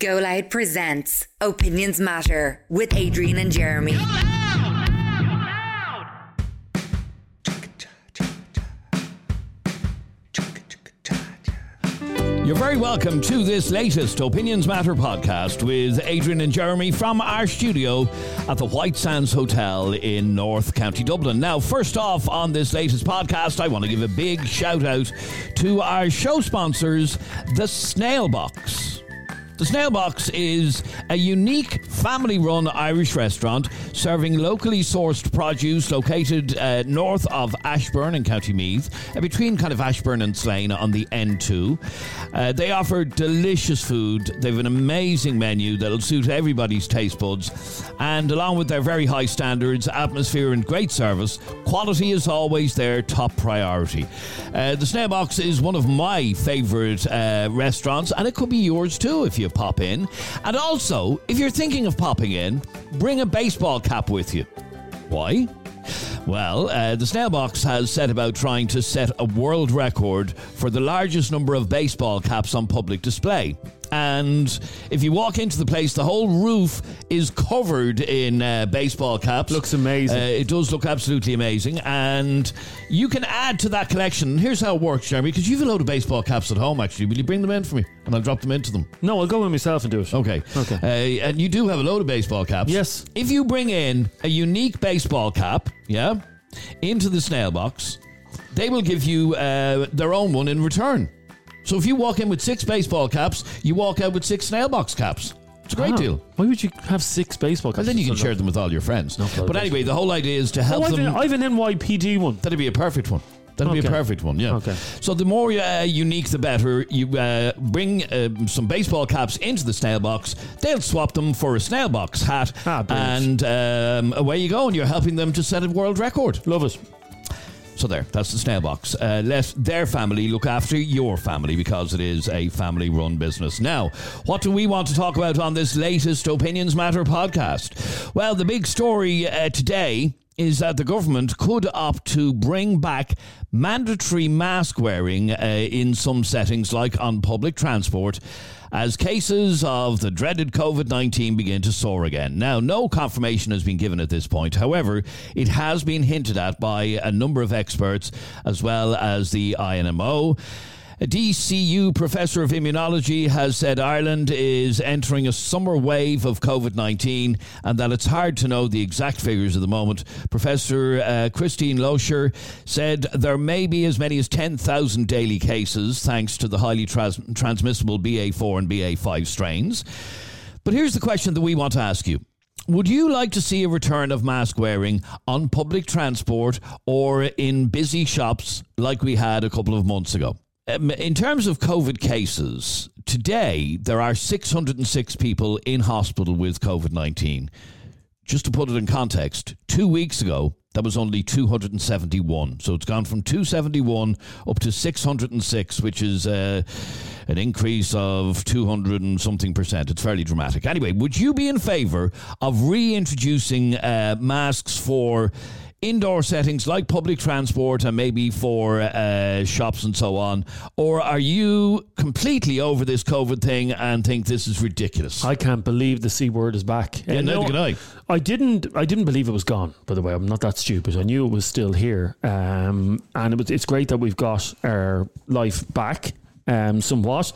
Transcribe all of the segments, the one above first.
Go Loud presents Opinions Matter with Adrian and Jeremy. You're very welcome to this latest Opinions Matter podcast with Adrian and Jeremy from our studio at the White Sands Hotel in North County Dublin. Now, first off, on this latest podcast, I want to give a big shout out to our show sponsors, The Snail Box. The Snail Box is a unique family run Irish restaurant serving locally sourced produce located uh, north of Ashbourne in County Meath, uh, between kind of Ashbourne and Slane on the N2. Uh, they offer delicious food. They have an amazing menu that'll suit everybody's taste buds. And along with their very high standards, atmosphere, and great service, quality is always their top priority. Uh, the Snail Box is one of my favourite uh, restaurants, and it could be yours too if you pop in. And also, if you're thinking of popping in, bring a baseball cap with you. Why? Well, uh, the Snail Box has set about trying to set a world record for the largest number of baseball caps on public display. And if you walk into the place, the whole roof is covered in uh, baseball caps. Looks amazing. Uh, it does look absolutely amazing. And you can add to that collection. Here's how it works, Jeremy, because you've a load of baseball caps at home, actually. Will you bring them in for me? And I'll drop them into them. No, I'll go with myself and do it. Okay. Okay. Uh, and you do have a load of baseball caps. Yes. If you bring in a unique baseball cap, yeah, into the snail box, they will give you uh, their own one in return. So if you walk in with six baseball caps, you walk out with six snail box caps. It's a great Ah, deal. Why would you have six baseball caps? And then you can share them with all your friends. No, but anyway, the whole idea is to help Oh, them. an, I've an NYPD one. That'd be a perfect one. That'd be a perfect one, yeah. Okay. So the more uh, unique, the better. You uh, bring um some baseball caps into the snail box. They'll swap them for a snail box hat, Ah, and um, away you go. And you're helping them to set a world record. Love it. So there, that's the snail box. Uh, let their family look after your family because it is a family-run business. Now, what do we want to talk about on this latest Opinions Matter podcast? Well, the big story uh, today is that the government could opt to bring back mandatory mask wearing uh, in some settings, like on public transport, as cases of the dreaded COVID 19 begin to soar again. Now, no confirmation has been given at this point. However, it has been hinted at by a number of experts as well as the INMO. A DCU professor of immunology has said Ireland is entering a summer wave of COVID 19 and that it's hard to know the exact figures at the moment. Professor uh, Christine Loscher said there may be as many as 10,000 daily cases thanks to the highly trans- transmissible BA4 and BA5 strains. But here's the question that we want to ask you. Would you like to see a return of mask wearing on public transport or in busy shops like we had a couple of months ago? Um, in terms of COVID cases, today there are 606 people in hospital with COVID 19. Just to put it in context, two weeks ago, that was only 271. So it's gone from 271 up to 606, which is uh, an increase of 200 and something percent. It's fairly dramatic. Anyway, would you be in favour of reintroducing uh, masks for indoor settings like public transport and maybe for uh, shops and so on? Or are you completely over this COVID thing and think this is ridiculous? I can't believe the C word is back. Yeah, neither no, can I. I didn't. I didn't believe it was gone. By the way, I'm not that stupid. I knew it was still here, um, and it was, it's great that we've got our life back, um, somewhat.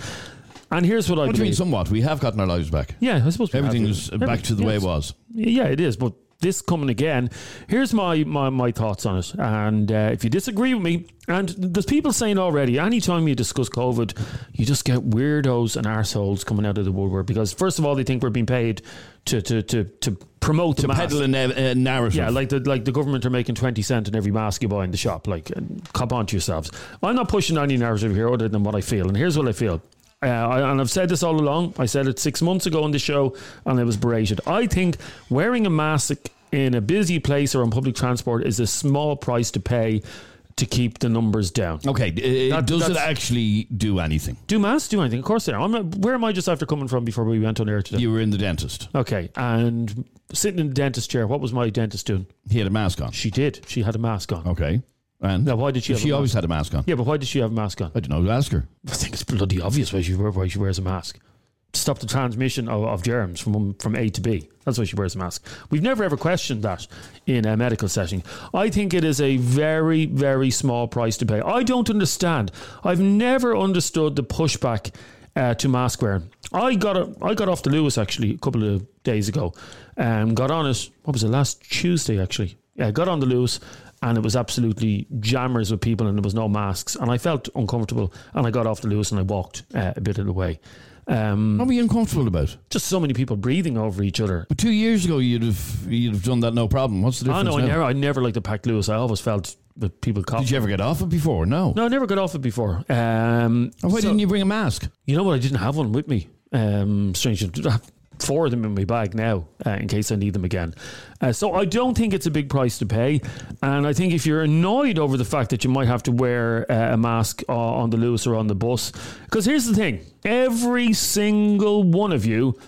And here's what I what do you mean somewhat? We have gotten our lives back. yeah, I suppose we have Everything's back to the way it was. Yeah, it is. But this coming again, here's my, my, my thoughts on it. And uh, if you disagree with me, and there's people saying already, anytime you discuss COVID, you just get weirdos and arseholes coming out of the woodwork because, first of all, they think we're being paid to to to, to promote To the mask. peddle a, a narrative. Yeah, like the like the government are making twenty cent on every mask you buy in the shop. Like, uh, cop on to yourselves. I'm not pushing any narrative here other than what I feel, and here's what I feel. Uh, I, and I've said this all along. I said it six months ago on the show, and I was berated. I think wearing a mask in a busy place or on public transport is a small price to pay to keep the numbers down. Okay, uh, That- does it actually do anything? Do masks do anything? Of course they are. I'm not, where am I just after coming from before we went on air today? You were in the dentist. okay, and sitting in the dentist chair, what was my dentist doing? He had a mask on. She did. She had a mask on. Okay. And Now, why did she have she always mask? had a mask on. Yeah, but why did she have a mask on? I don't know. Who ask her. I think it's bloody obvious why she, why she wears a mask. to stop the transmission of, of germs from from A to B. That's why she wears a mask. We've never ever questioned that in a medical setting. I think it is a very very small price to pay. I don't understand. I've never understood the pushback uh, to mask wearing. I got a, I got off the Luas actually a couple of days ago. Um, got on it. What was it? Last Tuesday actually. Yeah, got on the Luas and it was absolutely jammers with people and there was no masks and I felt uncomfortable and I got off the Luas and I walked uh, a bit of the way. Um, What were you uncomfortable about? just so many people breathing over each other. But two years ago, you'd have you'd have done that no problem. What's the I difference know I never, I never liked the packed Luas. I always felt that people coughing. Did you ever get off it before? No. No, I never got off it before. Um, And why so- didn't you bring a mask? You know what? I didn't have one with me. Um, strange. Four of them in my bag now, uh, in case I need them again. Uh, so I don't think it's a big price to pay, and I think if you're annoyed over the fact that you might have to wear uh, a mask uh, on the Luas or on the bus, because here's the thing: every single one of you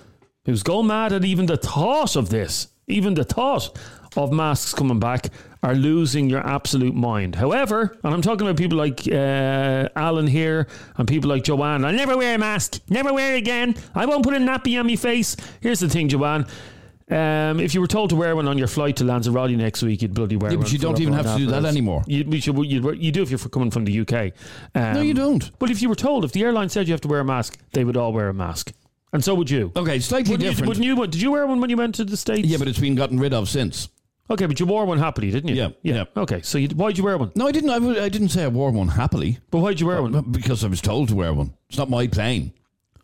who's gone mad at even the thought of this, even the thought of masks coming back, are losing your absolute mind. However, and I'm talking about people like uh, Alan here and people like Joanne, I'll never wear a mask, never wear it again. I won't put a nappy on my face. Here's the thing, Joanne. Um, if you were told to wear one on your flight to Lanzarote next week, you'd bloody wear Yeah, one. but you don't even have to do that anymore. You, you, you, you do if you're coming from the UK. Um, No, you don't. But if you were told, if the airline said you have to wear a mask, they would all wear a mask. And so would you. Okay, slightly Wouldn't you, different. wouldn't you, did you wear one when you went to the States? yeah, but it's been gotten rid of since. Okay, but you wore one happily, didn't you? Yeah, yeah. Okay, so you, why'd you wear one? No, I didn't. I, w- I didn't say I wore one happily But why'd you wear one? because I was told to wear one. It's not my plane.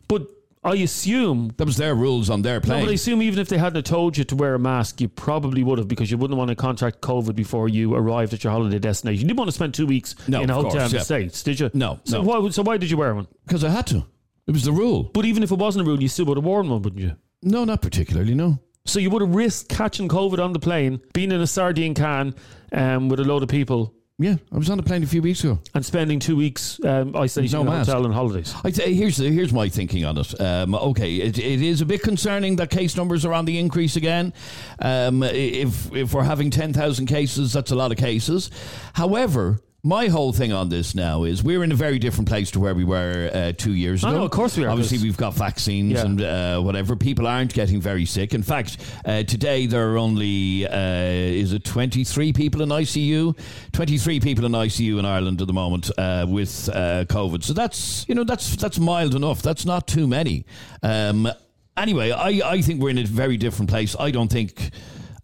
But I assume. That was their rules on their No, plane. but I assume even if they hadn't told you to wear a mask, you probably would have because you wouldn't want to contract COVID before you arrived at your holiday destination. You didn't want to spend two weeks No, in a of hotel course, in the yeah. States, did you? No, So no. why? So why did you wear one? Because I had to. It was the rule. But even if it wasn't a rule, you still would have worn one, wouldn't you? No, not particularly. No. So you would have risked catching COVID on the plane, being in a sardine can um, with a load of people, Yeah, I was on the plane a few weeks ago. and spending two weeks um, isolated No in a mask. hotel and holidays. I say here's here's my thinking on it. Um, okay, it, it is a bit concerning that case numbers are on the increase again. Um, if if we're having ten thousand cases, that's a lot of cases. However. My whole thing on this now is we're in a very different place to where we were uh, two years ago. know, of course we are, Obviously, we've got vaccines Yeah. and uh, whatever. People aren't getting very sick. In fact, uh, today there are only uh, is it twenty three people in ICU? Twenty three people in ICU in Ireland at the moment uh, with uh, COVID. So that's you know that's that's mild enough. That's not too many. Um, anyway, I I think we're in a very different place. I don't think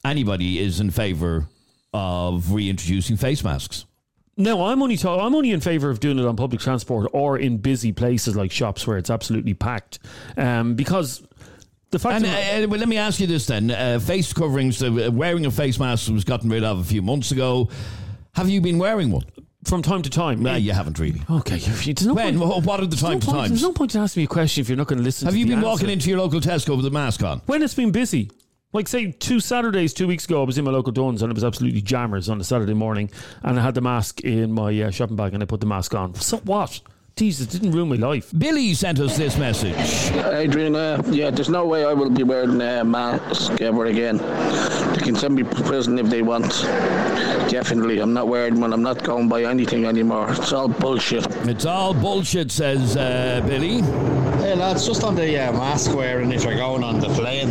anybody is in favour of reintroducing face masks. No, I'm only ta- I'm only in favour of doing it on public transport or in busy places like shops where it's absolutely packed. Um, because the fact And uh, uh, well, let me ask you this then: uh, face coverings, uh, wearing a face mask was gotten rid of a few months ago. Have you been wearing one? from time to time, No, you haven't really. okay, no When? point, What are the there's no to point- times? There's no point in asking me a question if you're not going to listen. Have you been answer. walking into your local Tesco with a mask on? when it's been busy? Like say two Saturdays, two weeks ago, I was in my local Dunnes and it was absolutely jammers on a Saturday morning, and I had the mask in my uh, shopping bag and I put the mask on. So what? Jesus, it didn't ruin my life. Billy sent us this message. Adrian, uh, yeah, there's no way I will be wearing a mask ever again. They can send me to prison if they want. Definitely, I'm not wearing one. I'm not going by anything anymore. It's all bullshit. It's all bullshit, says uh, Billy. Hey lads, just on the uh, mask wearing if you're going on the plane.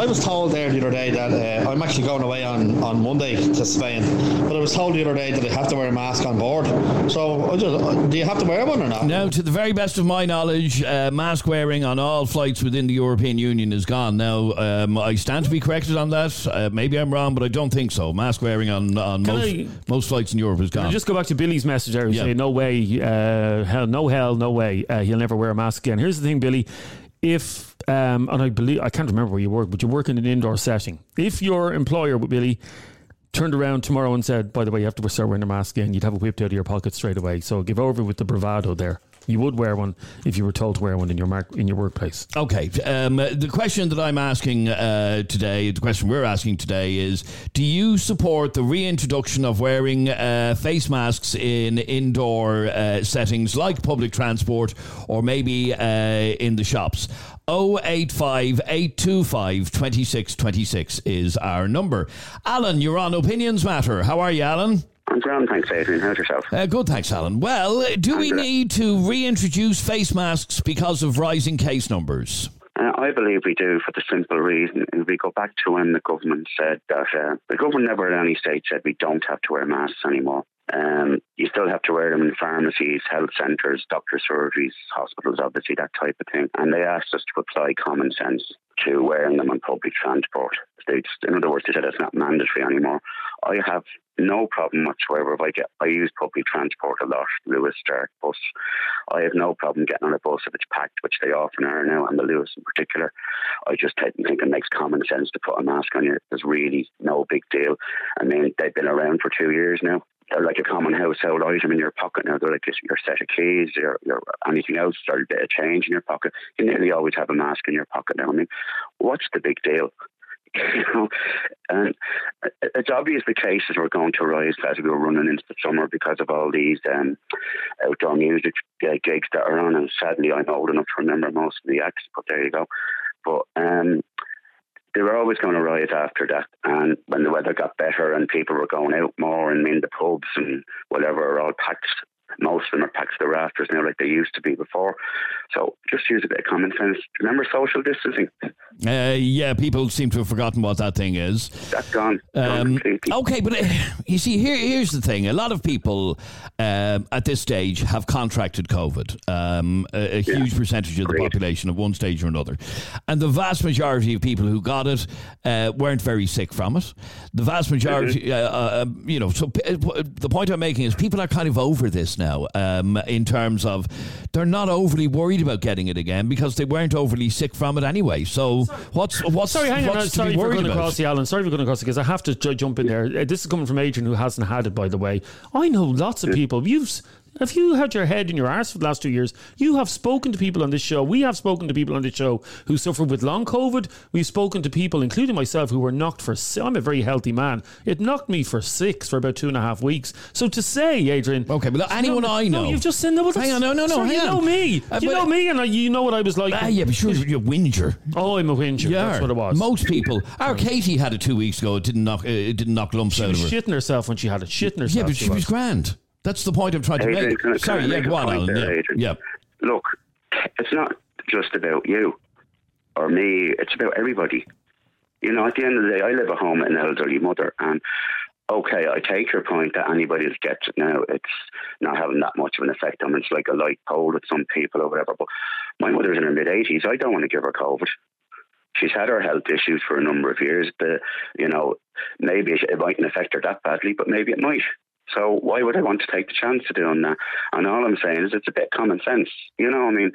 I was told there the other day that uh, I'm actually going away on, on Monday to Spain, but I was told the other day that I have to wear a mask on board. So I just, do you have to wear one or not? Now, to the very best of my knowledge, uh, mask wearing on all flights within the European Union is gone. Now, um, I stand to be corrected on that. Uh, maybe I'm wrong, but I don't think so. Mask wearing on, on Can most, I- most flights in Europe is Can I gone. just go back to Billy's message there and Yeah. say, no way, uh, hell, no hell, no way. Uh, he'll never wear a mask again. Here's the thing, Billy. If, um, and I believe, I can't remember where you work, but you work in an indoor setting. If your employer, Billy, turned around tomorrow and said, by the way, you have to start wearing a mask again, you'd have it whipped out of your pocket straight away. So give over with the bravado there. You would wear one if you were told to wear one in your mark, in your workplace. Okay. Um, the question that I'm asking uh, today, the question we're asking today is Do you support the reintroduction of wearing uh, face masks in indoor uh, settings like public transport or maybe uh, in the shops? 085 825 2626 is our number. Alan, you're on Opinions Matter. How are you, Alan? I'm grand, thanks, Adrian. How's yourself? Uh, good, thanks, Alan. Well, do we need to reintroduce face masks because of rising case numbers? Uh, I believe we do for the simple reason. If we go back to when the government said that, uh, the government never at any stage said we don't have to wear masks anymore. Um, you still have to wear them in pharmacies, health centres, doctor surgeries, hospitals, obviously, that type of thing. And they asked us to apply common sense to wearing them on public transport. They just, in other words, they said it's not mandatory anymore. I have no problem whatsoever if I get. I use public transport a lot, Luas Stark bus. I have no problem getting on a bus if it's packed, which they often are now, and the Luas in particular. I just think it makes common sense to put a mask on you. There's really no big deal. I mean, they've been around for two years now. They're like a common household item in your pocket now. They're like your set of keys, your, your anything else, or a bit of change in your pocket. You nearly always have a mask in your pocket now. I mean, what's the big deal? you know, and it's obvious the cases were going to rise as we were running into the summer because of all these um, outdoor music uh, gigs that are on. And sadly, I'm old enough to remember most of the acts, but there you go. But um, they were always going to rise after that. And when the weather got better and people were going out more and in the pubs and whatever all packed, most of them are packed to the rafters now like they used to be before. So just use a bit of common sense. Remember social distancing? Uh, yeah, people seem to have forgotten what that thing is. That's gone. Um, okay, but uh, you see, here, here's the thing: a lot of people um, at this stage have contracted COVID. Um, a, a huge percentage of the population at one stage or another, and the vast majority of people who got it uh, weren't very sick from it. The vast majority, Mm-hmm. uh, uh, you know. So p- uh, the point I'm making is people are kind of over this now, um, in terms of they're not overly worried about getting it again because they weren't overly sick from it anyway. So what's what's Sorry, hang on. what's no, to sorry be for worried going about? across the Alan. Sorry for going across because I have to ju- jump in there. Uh, this is coming from Adrian, who hasn't had it, by the way. I know lots of people. You've have you had your head in your arse for the last two years? You have spoken to people on this show. We have spoken to people on this show who suffered with long COVID. We've spoken to people, including myself, who were knocked for. I'm a very healthy man. It knocked me for six for about two and a half weeks. So to say, Adrian, Okay, but anyone I know- no, you've just said no. but Hang on, no, no, no, Sorry, you on. know me. Uh, you know me, and I, you know what I was like. Ah, yeah, but sure, you're a whinger. Oh, I'm a whinger. Yeah, That's what it was. Most people. Our Katie had it two weeks ago. It didn't knock. Uh, it didn't knock lumps She out was of her. shitting herself when she had it. Shitting herself. yeah, but she was grand. That's the point I'm trying to Adrian, make. can can Sorry, I yeah, go on, Alan. there, yeah, yeah. Look, it's not just about you or me. It's about everybody. You know, at the end of the day, I live at home with an elderly mother, and okay, I take your point that anybody that gets it now, it's not having that much of an effect on them. It's like a light cold with some people or whatever. But my mother's in her mid 80s. I don't want to give her COVID. She's had her health issues for a number of years. The, you know, maybe it mightn't affect her that badly, but maybe it might. So why would I want to take the chance of doing that? And all I'm saying is it's a bit common sense. You know, I mean,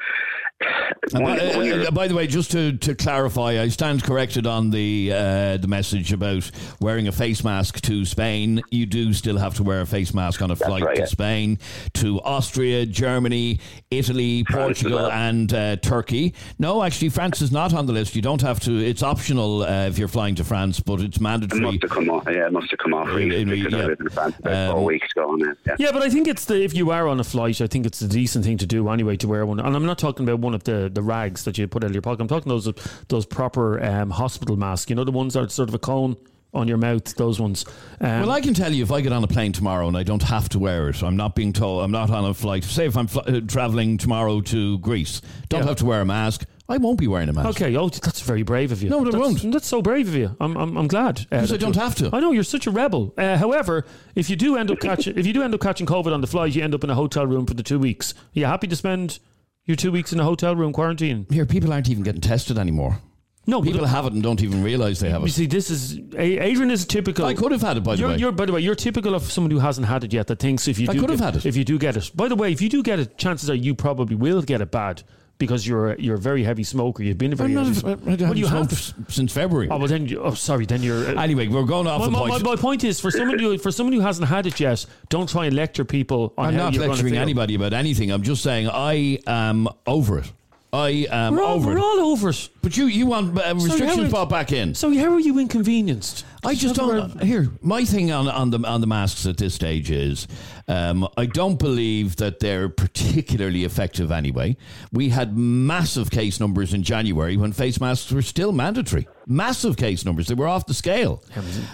when- by, when uh, by the way, just to, to clarify, I stand corrected on the uh, the message about wearing a face mask to Spain. You do still have to wear a face mask on a flight right, to yeah. Spain, to Austria, Germany, Italy, France Portugal, well. and uh, Turkey. No, actually, France is not on the list. You don't have to. It's optional uh, if you're flying to France, but it's It mandatory. must have come off. Yeah, it must have come off recently in- because yeah. I lived in France about Um, four weeks ago. And, uh, yeah. Yeah, but I think it's the if you are on a flight, I think it's a decent thing to do anyway to wear one. And I'm not talking about one of the, the rags that you put out of your pocket. I'm talking those those proper um, hospital masks. You know the ones that are sort of a cone on your mouth. Those ones. Um, Well, I can tell you if I get on a plane tomorrow and I don't have to wear it, I'm not being told, I'm not on a flight. Say if I'm fl- uh, traveling tomorrow to Greece, don't Yeah. have to wear a mask, I won't be wearing a mask. Okay, oh, that's very brave of you. No, I that's, won't. That's so brave of you. I'm, I'm, I'm glad. uh, Because I don't you- have to. I know you're such a rebel. Uh, however, if you do end up catching, if you do end up catching COVID on the flight, you end up in a hotel room for the two weeks. Are you happy to spend your two weeks in a hotel room quarantine? Here, people aren't even getting tested anymore. No, People have it and don't even realise they have it. You see, this is Adrian is typical. I could have had it, by the you're, way. You're, by the way, you're typical of someone who hasn't had it yet. That thinks if you I do could have had it. if you do get it. By the way, if you do get it, chances are you probably will get it bad because you're a, you're a very heavy smoker. You've been a very I'm not, heavy I smoker. Well, you have. since February. Oh well, then. You, oh, sorry. Then you're. uh, anyway, we're going off my, the my, point. my, my point is for someone who for someone who hasn't had it yet, don't try and lecture people on I'm how not lecturing anybody about anything. I'm just saying I am over it. I am We're all, over we're it. all over it. But you, you want uh, restrictions how- brought back in. So how are you inconvenienced? I just don't. Here, my thing on, on the on the masks at this stage is, um, I don't believe that they're particularly effective. Anyway, we had massive case numbers in January when face masks were still mandatory. Massive case numbers; they were off the scale,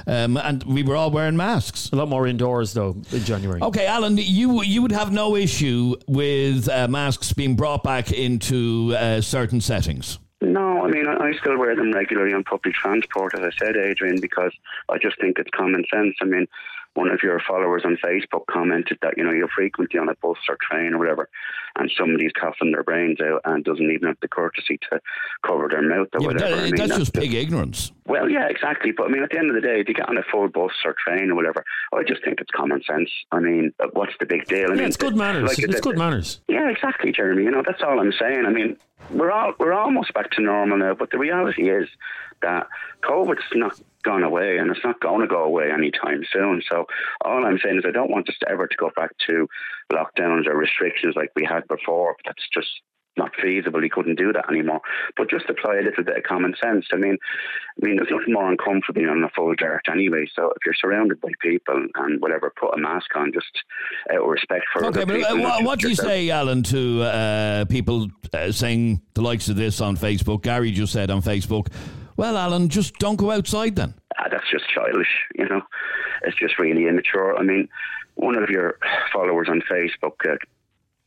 um, and we were all wearing masks. A lot more indoors though in January. Okay, Alan, you you would have no issue with uh, masks being brought back into uh, certain settings. No, I mean, I, still wear them regularly on public transport, as I said, Adrian, because I just think it's common sense. I mean, one of your followers on Facebook commented that, you know, you're frequently on a bus or train or whatever, and somebody's coughing their brains out and doesn't even have the courtesy to cover their mouth or Yeah, whatever. that- I mean, that's just pig ignorance. Well, yeah, exactly. But I mean, at the end of the day, if you get on a full bus or train or whatever, I just think it's common sense. I mean, uh, what's the big deal? I Yeah, mean, it's good manners. like it's said, good manners. yeah, exactly, Jeremy. You know, that's all I'm saying. I mean, we're all we're almost back to normal now, but the reality is that COVID's not gone away, and it's not going to go away anytime soon. So all I'm saying is, I don't want us to ever to go back to lockdowns or restrictions like we had before. That's just not feasible. We couldn't do that anymore. But just apply a little bit of common sense. I mean, I mean, there's nothing more uncomfortable than on a full dirt anyway. So if you're surrounded by people and whatever, put a mask on, just out of respect for Okay, other but people. uh, what, what do you say, Alan, to uh, people uh, saying the likes of this on Facebook? Gary just said on Facebook, well, Alan, just don't go outside then. ah, that's just childish, you know. It's just really immature. I mean, one of your followers on Facebook, uh,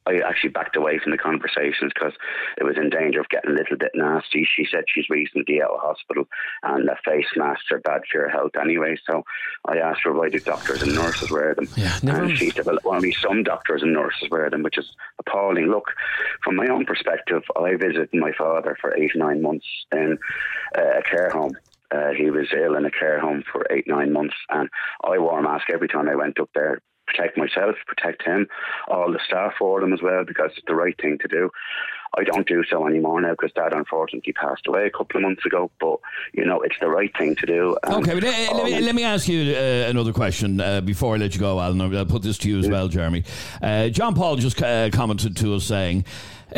I actually backed away from the conversations because it was in danger of getting a little bit nasty. She said she's recently out of hospital and that face masks are bad for your health anyway. So I asked her why do doctors and nurses wear them. Yeah, never- and she said, well, only some doctors and nurses wear them, which is appalling. Look, from my own perspective, I visited my father for eight, nine months in uh, a care home. Uh, he was ill in a care home for eight, nine months, and I wore a mask every time I went up there. Protect myself, protect him, all the staff for them as well, because it's the right thing to do. I don't do so anymore now because Dad unfortunately passed away a couple of months ago. But you know, it's the right thing to do. Okay, but uh, let, me, let me ask you uh, another question uh, before I let you go, Alan. I'll put this to you as well, Jeremy. Uh, John Paul just uh, commented to us saying,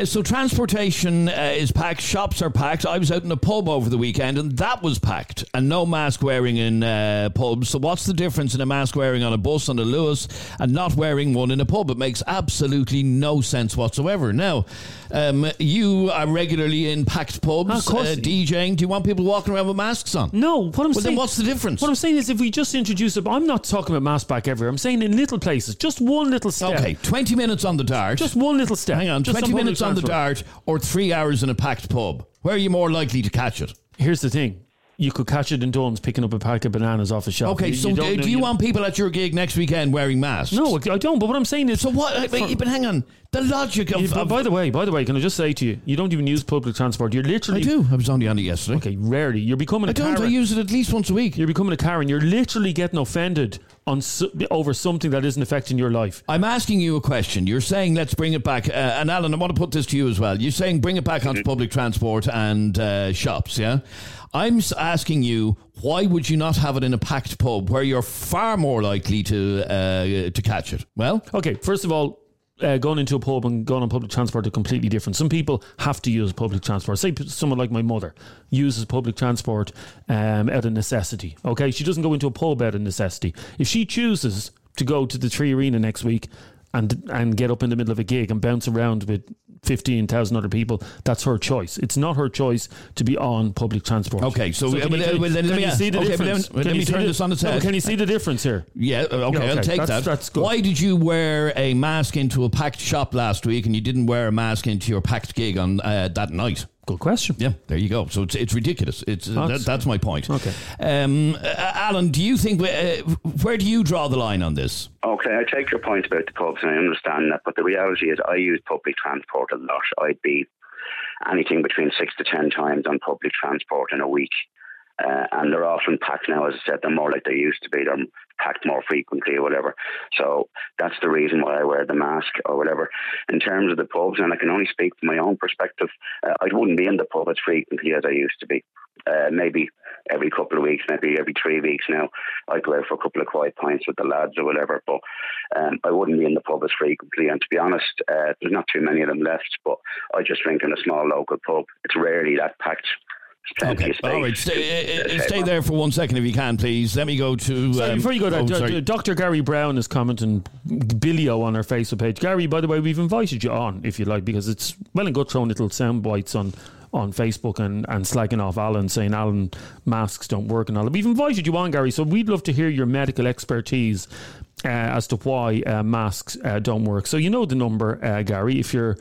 so transportation uh, is packed, shops are packed. I was out in a pub over the weekend and that was packed, and no mask wearing in uh, pubs. So what's the difference in a mask wearing on a bus on a Luas and not wearing one in a pub? It makes absolutely no sense whatsoever. Now, um, you are regularly in packed pubs, Of course. uh, DJing. Do you want people walking around with masks on? No, what I'm Well, saying. then what's the difference? What I'm saying is, if we just introduce it, I'm not talking about mask back everywhere. I'm saying in little places, just one little step. Okay, 20 minutes on the dart. Just one little step. Hang on, Just 20 public minutes on the dart or three hours in a packed pub. Where are you more likely to catch it? Here's the thing. You could catch it in Dunnes picking up a pack of bananas off a shelf. Okay, You- so you do, don't do know- you want people at your gig next weekend wearing masks? No, I don't. But what I'm saying is, So what? But, but hang on. The logic of. You- but of- by the way, by the way, can I just say to you, you don't even use public transport. You're literally I literally do. I was on the on it yesterday. okay. Rarely, you're becoming a I don't. I Karen. use it at least once a week. You're becoming a Karen. You're literally getting offended on so, over something that isn't affecting your life. I'm asking you a question. You're saying let's bring it back, uh, and Alan, I want to put this to you as well. You're saying bring it back onto public transport and uh, shops, yeah? I'm asking you why would you not have it in a packed pub where you're far more likely to uh, to catch it? Well, Okay, first of all, uh, going into a pub and going on public transport are completely different. Some people have to use public transport. Say someone like my mother uses public transport um, out of necessity. Okay, she doesn't go into a pub out of necessity. If she chooses to go to the 3Arena next week and and get up in the middle of a gig and bounce around with fifteen thousand other people, that's her choice. It's not her choice to be on public transport. Okay, so, can uh, well, you, uh, can- well, then let me see the okay, difference? then- let Can me you turn the- this on its no, head. Can you see the difference here? yeah, okay, Yeah, I'll take that's- that. that's good. Why did you wear a mask into a packed shop last week and you didn't wear a mask into your packed gig on uh, that night? Good question. Yeah, there you go. So it's it's ridiculous. It's uh, That's- that, that's my point. Okay. Um, uh, Alan, do you think uh, where do you draw the line on this? Okay, I take your point about the pubs, and I understand that. But the reality is, I use public transport a lot. I'd be anything between six to ten times on public transport in a week, uh, and they're often packed now. As I said, they're more like they used to be. They're packed more frequently or whatever. So that's the reason why I wear the mask or whatever. In terms of the pubs, and I can only speak from my own perspective, uh, I wouldn't be in the pub as frequently as I used to be. Uh, maybe every couple of weeks, maybe every three weeks now, I go out for a couple of quiet pints with the lads or whatever. But um, I wouldn't be in the pub as frequently. And to be honest, uh, there's not too many of them left. But I just drink in a small local pub. It's rarely that packed. Okay, all right. Stay, uh, stay there for one second if you can, please. Let me go to. Sorry, um, before you go there, oh, D- Dr. Gary Brown is commenting Billio on our Facebook page. Gary, by the way, we've invited you on if you like because it's well and good throwing little sound bites on on Facebook and, and slagging off Alan, saying Alan masks don't work and all that. We've invited you on, Gary, so we'd love to hear your medical expertise uh, as to why uh, masks uh, don't work. So you know the number, uh, Gary, if you're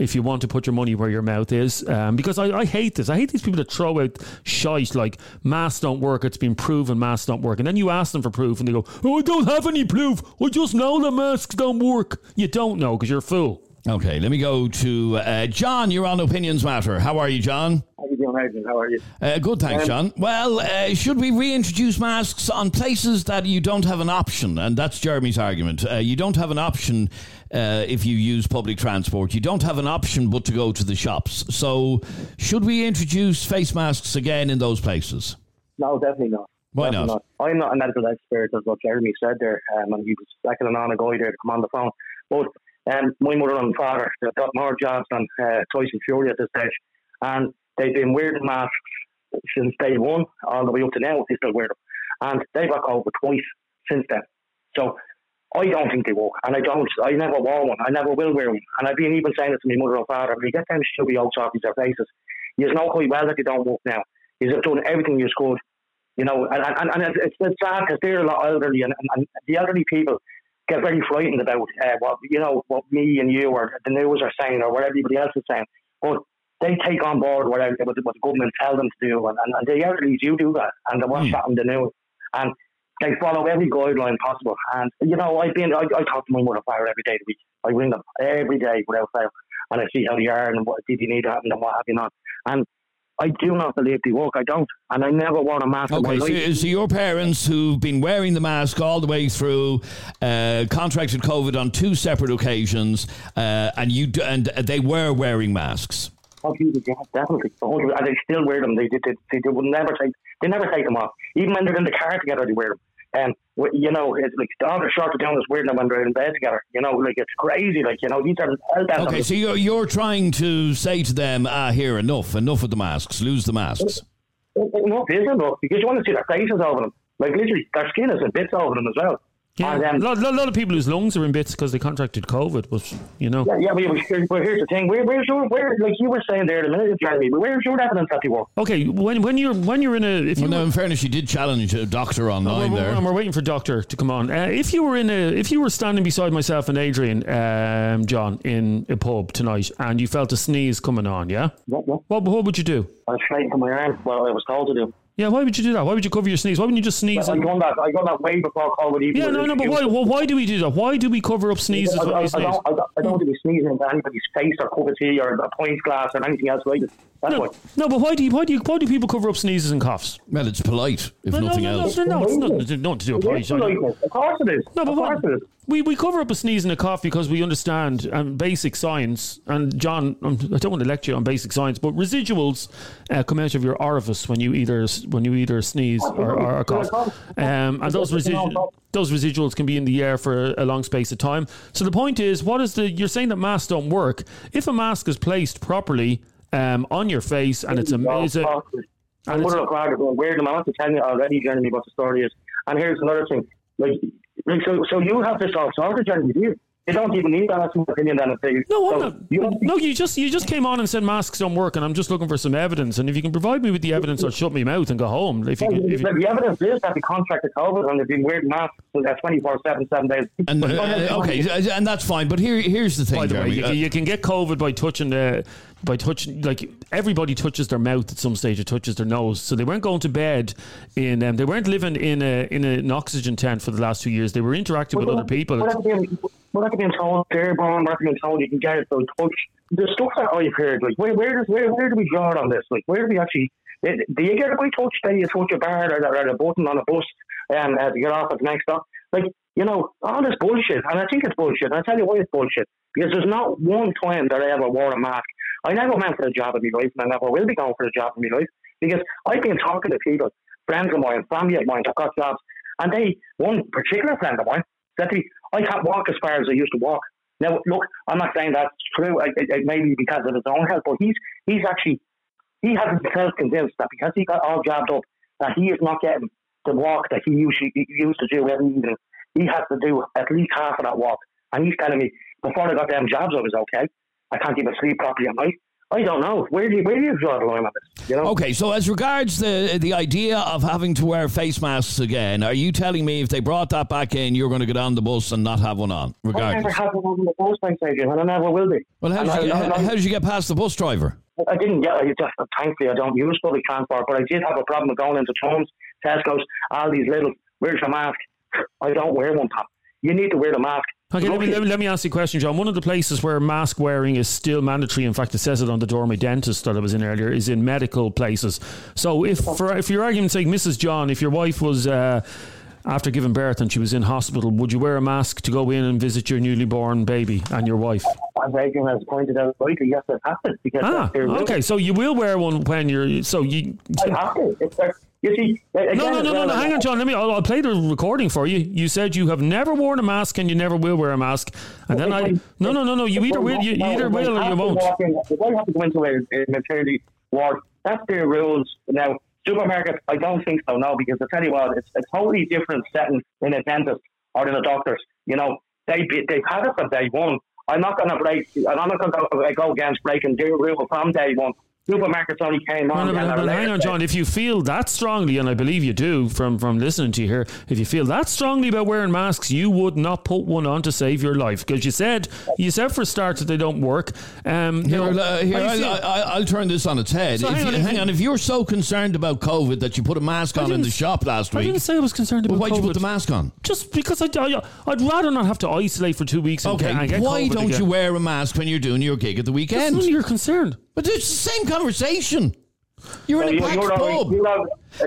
if you want to put your money where your mouth is. Um, because I, I hate this. I hate these people that throw out shite like masks don't work. It's been proven masks don't work. And then you ask them for proof and they go, oh, I don't have any proof. I just know the masks don't work. You don't know because you're a fool. Okay, let me go to uh, John. You're on Opinions Matter. How are you, John? How you doing, Adrian? How are you? Uh, good, thanks, John. Well, uh, should we reintroduce masks on places that you don't have an option? And that's Jeremy's argument. Uh, you don't have an option uh, if you use public transport. You don't have an option but to go to the shops. So, should we introduce face masks again in those places? No, definitely not. Why Definitely not? I'm not a medical expert, as what Jeremy said there, um, and he was seconding on a guy there to come on the phone. But um, my mother and father, they've got more jobs than uh, Tyson Fury at this stage, and they've been wearing masks since day one, all the way up to now. They still wear them, and they've got COVID twice since then. So I don't think they work, and I don't. I never wore one. I never will wear one, and I've been even saying it to my mother and father. When you get them stupid old softies their faces, you know quite well that they don't work now. You've done everything you could, you know, and, and, and it's, it's sad because they're a lot elderly, and, and, and the elderly people get very frightened about uh, what you know what me and you or the news are saying or what everybody else is saying. But they take on board what, what the government tell them to do, and, and, and the elderly do do that, and they watch Hmm. that on the news, and they follow every guideline possible. And you know, I've been I, I talk to my mother father every day of the week. I ring them every day without fail, and I see how they are and what did you need to happen and what have you not. And I do not believe they work. I don't, and I never wore a mask in my Okay, life. so, so your parents who've been wearing the mask all the way through uh, contracted COVID on two separate occasions, uh, and you d- and they were wearing masks. Oh, yeah, definitely. Hundred- And they still wear them. They, they, they, they would never take. They never take them off. Even when they're in the car together, they wear them. And um, you know, it's like all the shorter down is wearing them when they're in bed together. You know, like it's crazy. Like you know, these are health Okay, so you're, you're trying to say to them, ah, here, enough, enough of the masks, lose the masks. Enough is enough because you want to see their faces over them. Like literally, their skin is in bits over them as well. Yeah, And, a lot, lot, lot of people whose lungs are in bits because they contracted COVID. But you know, yeah, yeah, but, here- but here's the thing: where, where's your, where, like you were saying there a minute, Jeremy, where's your evidence that they work? okay, when when you're when you're in a if you Well, now, were- in fairness, you did challenge a doctor online We're- we're- there. And we're waiting for Doctor to come on. Uh, if you were in a, if you were standing beside myself and Adrian, um, John, in a pub tonight, and you felt a sneeze coming on, yeah, Yeah, yeah. what what would you do? I was straight to my arm. Well, I was told to do. Yeah, why would you do that? Why would you cover your sneeze? Why wouldn't you just sneeze? I and- done that. I done that way before COVID. Even yeah, no, no, but why? Well, why do we do that? Why do we cover up sneezes I, I, I, don't, I, don't, I don't want to be sneezing into anybody's face or cup of tea or a pint glass or anything else like. That's No, why. no, but why do you, why do you, why do people cover up sneezes and coughs? Well, it's polite, if No, no, nothing no, no, else. no, no, it's not, it's nothing to do with It polite. is. Of course it is. No, but of what, it is. we, we cover up a sneeze and a cough because we understand um, basic science. And John, um, I don't want to lecture you on basic science, but residuals uh, come out of your orifice when you either when you either sneeze or, or, or cough, um, and those residuals. Those residuals can be in the air for a long space of time. So the point is, what is the? You're saying that masks don't work. If a mask is placed properly um, on your face and it's amazing. it's a I and would it's- have required to weird them. I want to tell you already, Jeremy, what the story is. And here's another thing. Like, like so, so you have this all sorted, Jeremy, do you? You don't even need that opinion then if they. No, I'm so not. You, No, you just you just came on and said masks don't work, and I'm just looking for some evidence. And if you can provide me with the evidence, I'll shut my mouth and go home. If you can, if you, the evidence is that they contracted COVID and they've been wearing masks for 24 7, 7 days. And, uh, okay, and that's fine. But here, here's the thing, by the way, Jeremy. you, Uh, you can get COVID by touching the by touching like everybody touches their mouth at some stage. It touches their nose. So they weren't going to bed in. Um, they weren't living in a in an oxygen tent for the last two years. They were interacting with other people. We're not being, we're not being told airborne, we're not being told you can get it by touch. The stuff that I've heard, like, where, where, does, where, where do we draw on this? Like, where do we actually. eh, Do you get it by touch? Then you touch a bar or, or a button on a bus um, uh, get off at the next stop? Like, you know, all this bullshit. And I think it's bullshit. And I'll tell you why it's bullshit. Because there's not one time that I ever wore a mask. I never went for a job in my life, and I never will be going for a job in my life. Because I've been talking to people, friends of mine, family of mine that got jobs, and they, one particular friend of mine, said to me, I can't walk as far as I used to walk. Now, look, I'm not saying that's true. It, may be because of his own health, but he's he's actually he hasn't self convinced that because he got all jabbed up that he is not getting the walk that he usually he used to do every evening. He has to do at least half of that walk. And he's telling me before I got them jobs I was okay. I can't even sleep properly at night. I don't know. Where do you, where do you draw the line on this? You know? Okay, so as regards the the idea of having to wear face masks again, are you telling me if they brought that back in, you're going to get on the bus and not have one on, I never regardless? had one on the first time, Adrian, and I never will be. Well, how did, you, I- how, I- how did you get past the bus driver? I didn't get it. Just, thankfully, I don't use public transport, but I did have a problem with going into Toms, Tesco's, all these little. Where's your mask? I don't wear one, Tom. You need to wear the mask. Okay, let me, let, me, let me ask you a question, John. One of the places where mask wearing is still mandatory, in fact, it says it on the door, my dentist that I was in earlier, is in medical places. So, if for if your argument's sake, Mrs. John, if your wife was uh, after giving birth and she was in hospital, would you wear a mask to go in and visit your newly born baby and your wife? As Adrian has pointed out rightly, yes, it happens because Ah, that's their rule. okay. So you will wear one when you're. So you. I have to. It's you see, again, No, no, no, no, well, no. Hang on, John. Let me. I'll, I'll play the recording for you. You said you have never worn a mask and you never will wear a mask. And then I. No, no, no, no. You either will. You No, either will or you won't. in- If I have to go into a, a maternity ward, that's their rules. Now, supermarkets, I don't think so, no, because I tell you what, it's a totally different setting in a dentist or in a doctor's. You know, they they've had it from day one. I'm not going to break. And I'm not going to go against breaking their rule from day one. Supermarkets only came on. no, then but, at but hang on. John. If you feel that strongly, and I believe you do from, from listening to you here, if you feel that strongly about wearing masks, you would not put one on to save your life because you said you said for a start that they don't work. Um, Here, you know, uh, here I'll, I'll, I'll turn this on its head. So if hang on, you, if hang you- on, if you're so concerned about COVID that you put a mask on in the shop last week, I didn't say I was concerned about. well, about why'd you put the mask on? Just because I, I, I'd rather not have to isolate for two weeks. Okay, and get why COVID don't again. you wear a mask when you're doing your gig at the That's weekend? none of your concern. But it's the same conversation. You're in a you- packed you're pub.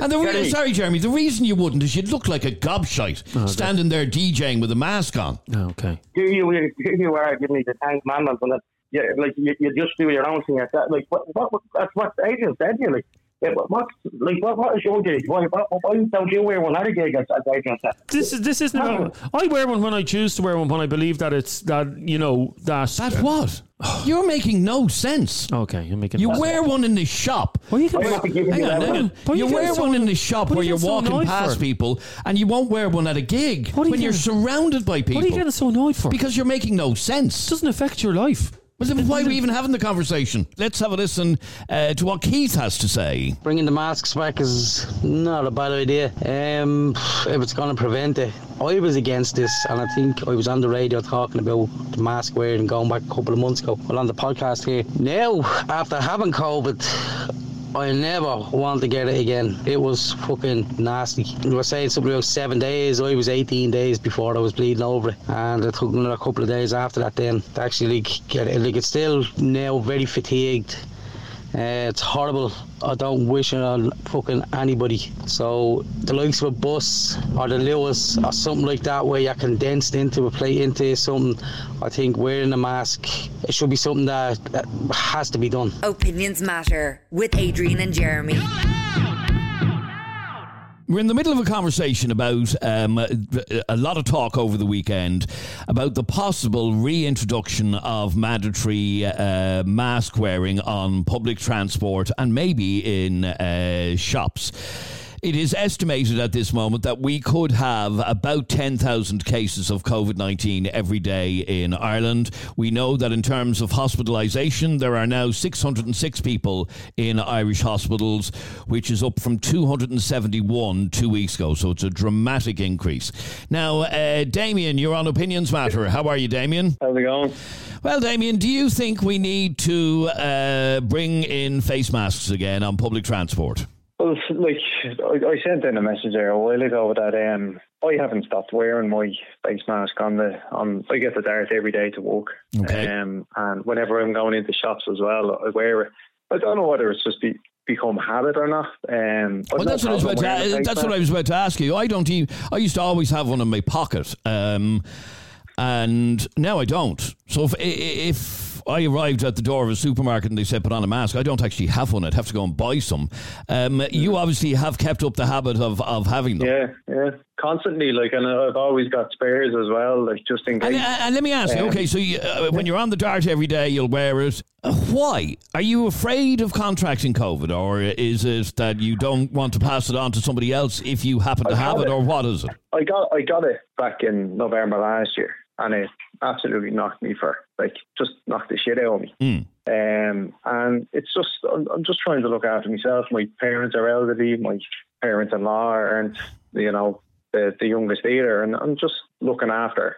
and the re- Jeremy. sorry, Jeremy, the reason you wouldn't is you'd look like a gobshite oh, standing there DJing with a mask on. Oh, okay. do you do you are giving me the Ten Commandments and that yeah, like you, you just do your own thing like that. Like what, what, what that's what Adrian said. You like yeah, what, what like what, what is your gig? Why, what, why don't you wear one other gig as, as Adrian? This is this isn't. About, I wear one when I choose to wear one when I believe that it's that you know that. That what? You're making no sense. Okay, you're making. You wear one in the shop. Well, you can. I'm not giving Hang on, hang on. one. What are You you wear one in the shop where you you're getting so walking past for? people, and you won't wear one at a gig What you when you're surrounded by people. What are you getting so annoyed for? because you're making no sense. it doesn't affect your life. Well, then why are we even having the conversation? Let's have a listen uh, to what Keith has to say. Bringing the masks back is not a bad idea. Um, if it's going to prevent it, I was against this, and I think I was on the radio talking about the mask wearing going back a couple of months ago. Well, on the podcast here now, after having COVID. I never want to get it again. It was fucking nasty. We were saying something about seven days. I was 18 days before I was bleeding over it, and it took another couple of days after that then to actually get it. Like it's still now very fatigued. Uh, it's horrible. I don't wish it on fucking anybody. So the likes of a bus or the Luas or something like that where you're condensed into a plate into something, I think wearing a mask it should be something that, that has to be done. Opinions Matter with Adrian and Jeremy. We're in the middle of a conversation about um, a lot of talk over the weekend about the possible reintroduction of mandatory uh, mask wearing on public transport and maybe in uh, shops. It is estimated at this moment that we could have about 10,000 cases of COVID 19 every day in Ireland. We know that in terms of hospitalisation, there are now 606 people in Irish hospitals, which is up from 271 two weeks ago. So it's a dramatic increase. Now, uh, Damien, you're on Opinions Matter. How are you, Damien? How's it going? Well, Damien, do you think we need to uh, bring in face masks again on public transport? Well, like I, I sent in a message there a while ago that um, I haven't stopped wearing my face mask on the on. I get the dart every day to work, Okay. um, and whenever I'm going into shops as well, I wear it. I don't know whether it's just be, become habit or not. Um, Well, that's what I was about to. That's what I was about to ask you. I don't. Even, I used to always have one in my pocket, um, and now I don't. So if if I arrived at the door of a supermarket and they said put on a mask. I don't actually have one. I'd have to go and buy some. Um, you obviously have kept up the habit of, of having them. Yeah, yeah, constantly. Like, and I've always got spares as well, like just in case. And, uh, and let me ask you, Um, okay, so you, uh, when you're on the dart every day, you'll wear it. Uh, why? Are you afraid of contracting COVID, or is it that you don't want to pass it on to somebody else if you happen to I've it, it. or what is it? I got I got it back in November last year, and it absolutely knocked me for like just knocked the shit out of me. Mm. Um, and it's just I'm, I'm just trying to look after myself. My parents are elderly. My parents-in-law aren't, you know, the the youngest either, and I'm just looking after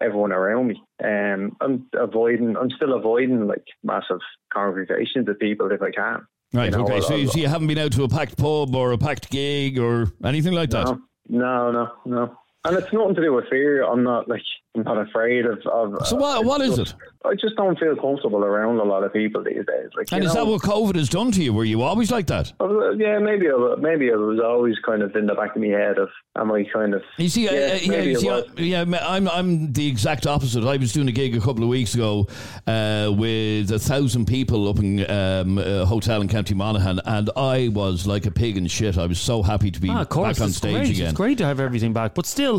everyone around me. Um, I'm avoiding. I'm still avoiding like massive congregations of people if I can. Right. You know, okay. I'll- So, you- so you haven't been out to a packed pub or a packed gig or anything like that. No, no, no, no. And it's nothing to do with fear. I'm not like I'm not afraid of. of So what? uh, What it's is just- it? I just don't feel comfortable around a lot of people these days. Like, And you is know, that what COVID has done to you? Were you always like that? uh, Yeah, maybe I, maybe it was always kind of in the back of my head of am I kind of You see, yeah, uh, uh, yeah, you see, was. uh, yeah, I'm I'm the exact opposite. I was doing a gig a couple of weeks ago uh, with a thousand people up in um, a hotel in County Monaghan, and I was like a pig in shit. I was so happy to be Ah, of course, back on stage great. again. It's great to have everything back, but still.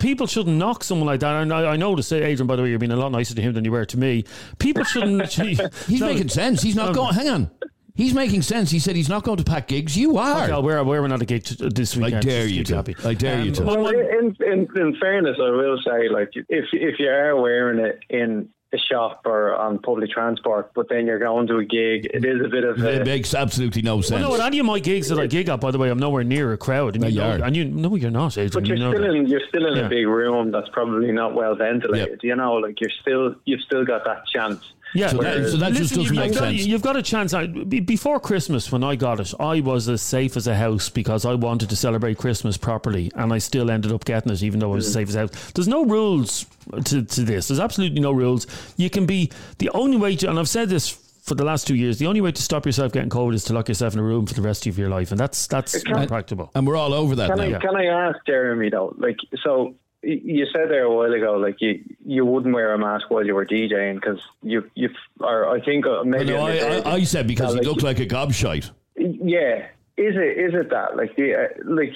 People shouldn't knock someone like that. And I, I noticed, uh, Adrian, by the way, you're being a lot nicer to him than you were to me. People shouldn't. He's making sense. He's not going. Hang on. He's making sense. He said he's not going to pack gigs. You are. Okay, we're, we're not a gig t- this weekend. I dare you to. happy. I dare you Um, to. Well, in, in in fairness, I will say like if if you are wearing it in a shop or on public transport, but then you're going to a gig, it is a bit of It makes absolutely no Well, sense. no, at any of my gigs that I gig at, by the way, I'm nowhere near a crowd. And No, you, you know, are. and you no, you're not, Adrian. But you're you know still that. in you're still in Yeah. a big room that's probably not well ventilated. You know, like you're still you've still got that chance. Yeah, So that- so that just listen, doesn't you've make got, sense. You've got a chance. I, before Christmas, when I got it, I was as safe as a house because I wanted to celebrate Christmas properly, and I still ended up getting it, even though I was as mm. safe as a house. There's no rules to, to this. There's absolutely no rules. You can be the only way to, and I've said this for the last two years. The only way to stop yourself getting COVID is to lock yourself in a room for the rest of your life, and that's that's not practical. and we're all over that Can now. I can I ask Jeremy though? Like, so y- you said there a while ago, like you you wouldn't wear a mask while you were DJing because you you or I think uh, maybe no, I I, I, I said because he like, looked like a gobshite. Yeah, is it is it that like the uh, like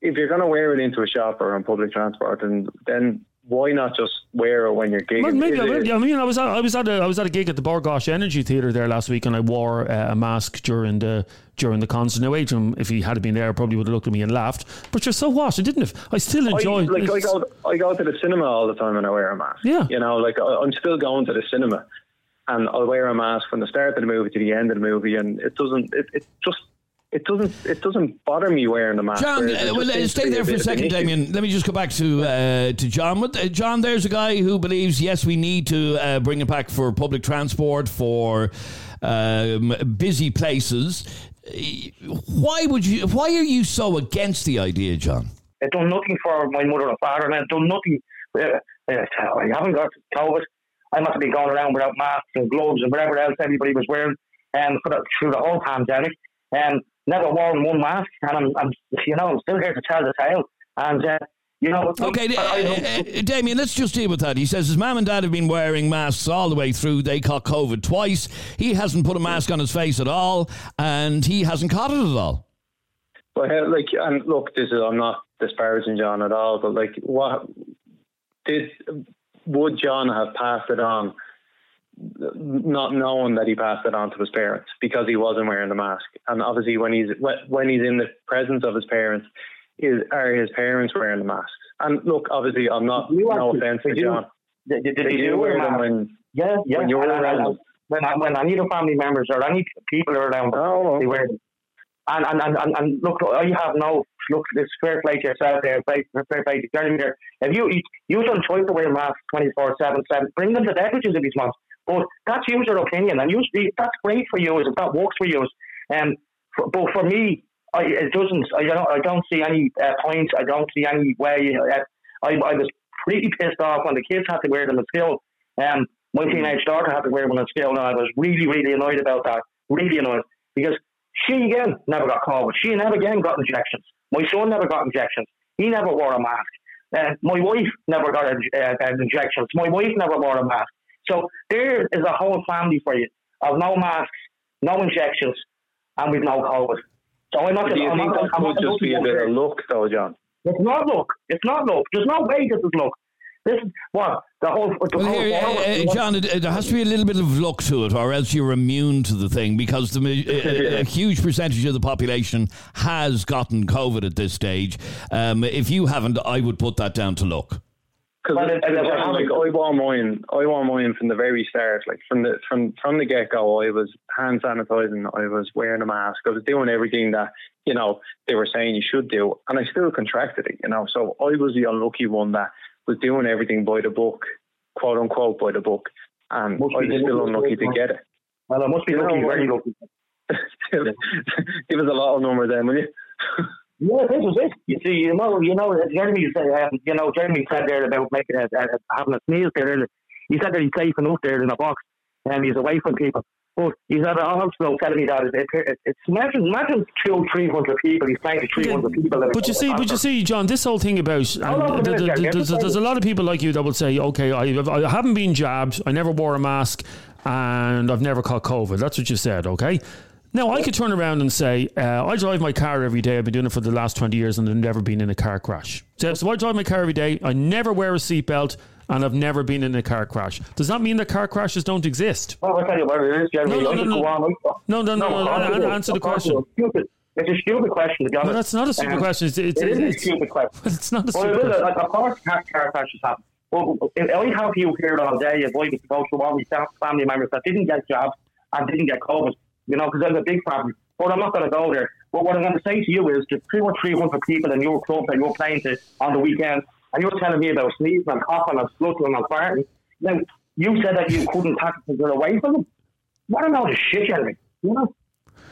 if you're gonna wear it into a shop or on public transport, and then why not just wear it when you're gigging? Well, maybe Is I. I mean, I was at, I was at a I was at a gig at the Bord Gáis Energy Theatre there last week, and I wore uh, a mask during the during the concert. Now, Adrian, if he had been there, probably would have looked at me and laughed. But you're so what? I didn't. Have, I still I, enjoy. like I go, I go to the cinema all the time and I wear a mask. Yeah. you know, like I, I'm still going to the cinema, and I'll wear a mask from the start of the movie to the end of the movie, and it doesn't, it, it just, it doesn't, it doesn't bother me wearing the mask. John, uh, well, stay there for a an second. Damien. Let me just go back to uh, to John. What, uh, John, there's a guy who believes yes, we need to uh, bring it back for public transport for um, busy places. Why would you? Why are you so against the idea, John? It done nothing for my mother and father, and it done nothing. Uh, I haven't got COVID. I must have been going around without masks and gloves and whatever else everybody was wearing um, for the, through the whole pandemic. Um, never worn one mask, and I'm, I'm, you know, I'm still here to tell the tale. And uh, you know, Okay, I- I uh, uh, Damien, let's just deal with that. He says his mum and dad have been wearing masks all the way through. They caught COVID twice. He hasn't put a mask on his face at all, and he hasn't caught it at all. But uh, like, and look, this is I'm not disparaging John at all, but like, what did would John have passed it on, not knowing that he passed it on to his parents because he wasn't wearing the mask? And obviously, when he's when he's in the presence of his parents, is are his parents wearing the masks? And look, obviously, I'm not no offense to. John. They did do you wear them when Yeah, yeah. when you're and- around. when, I- when any of the family members or any people are around, Oh, they wear them. And, and, and, and, and look, I have no look. It's fair play to yourself there. Fair, fair play to Jeremy there. If you you, you don't choice to wear masks twenty four seven seven, bring them to Deverages if you want. But that's your opinion, and usually that's great for you if that works for you. Um, for, but for me, I, it doesn't. I don't. I don't see any uh. I don't see any way. Uh, I, I was pretty pissed off when the kids had to wear them at school. Um, my teenage daughter had to wear them at school, and I was really, really annoyed about that. Really annoyed because she again never got COVID. She never again got injections. My son never got injections. He never wore a mask. Uh, my wife never got uh, uh, injections. My wife never wore a mask. So there is a whole family for you of no masks, no injections, and we've no COVID. So I'm not Do you I'm think not- that I'm could not just be a bit of luck, though, John? It's not luck. It's not luck. There's no way this is luck. This is what the whole. The Well, whole here, uh, uh, John, it, there has to be a little bit of luck to it, or else you're immune to the thing because the, ma- a, a huge percentage of the population has gotten COVID at this stage. Um, if you haven't, I would put that down to luck. Because Well, it- it- like I wore mine, I wore mine from the very start. Like from the from from the get go, I was hand sanitizing, I was wearing a mask, I was doing everything that you know they were saying you should do, and I still contracted it. You know, so I was the unlucky one that was doing everything by the book, quote unquote by the book, and Must I be was the still unlucky to get it. well, I must be You lucky, know, very I- lucky. Give us a lot of numbers then, will you? Yeah, this was it. You see, you know, you know, Jeremy said, um, you know, Jeremy said there about making a, a, having a sneeze there. He said that he's safe enough there in a box, and he's away from people. But he's at also telling me that it, it, it's imagine, imagine two, three hundred people. He's playing to three hundred people. But you see, but you see, John, this whole thing about and Hold on a th- minute, th- Jerry. th- there's, there's a lot of people like you that will say, okay, I, I haven't been jabbed, I never wore a mask, and I've never caught COVID. That's what you said, okay? Now I could turn around and say, uh, I drive my car every day. I've been doing it for the last twenty years, and I've never been in a car crash. So, so I drive my car every day. I never wear a seatbelt, and I've never been in a car crash. Does that mean that car crashes don't exist? Well, I'll tell you what it is, Jeremy. No, no, I no, no. No, no, no, no, of it is. answer the Of question. It's a stupid question, to be honest. No, that's not a stupid Um, question. It's, it's, it is a stupid question. it's not a Well, stupid is. question. Like, of course, car, car crashes happen. Well, if I have you here all day avoiding to go through all these family members that didn't get jobs and didn't get COVID, you know, because that's a big problem. But I'm not going to go there. But what I'm going to say to you is there's two or three hundred people in your club that you're playing to on the weekend, and you're telling me about sneezing and coughing and spluttering and farting. Now, you said that you couldn't pack it away from them. What a load of shit, Jeremy. You know?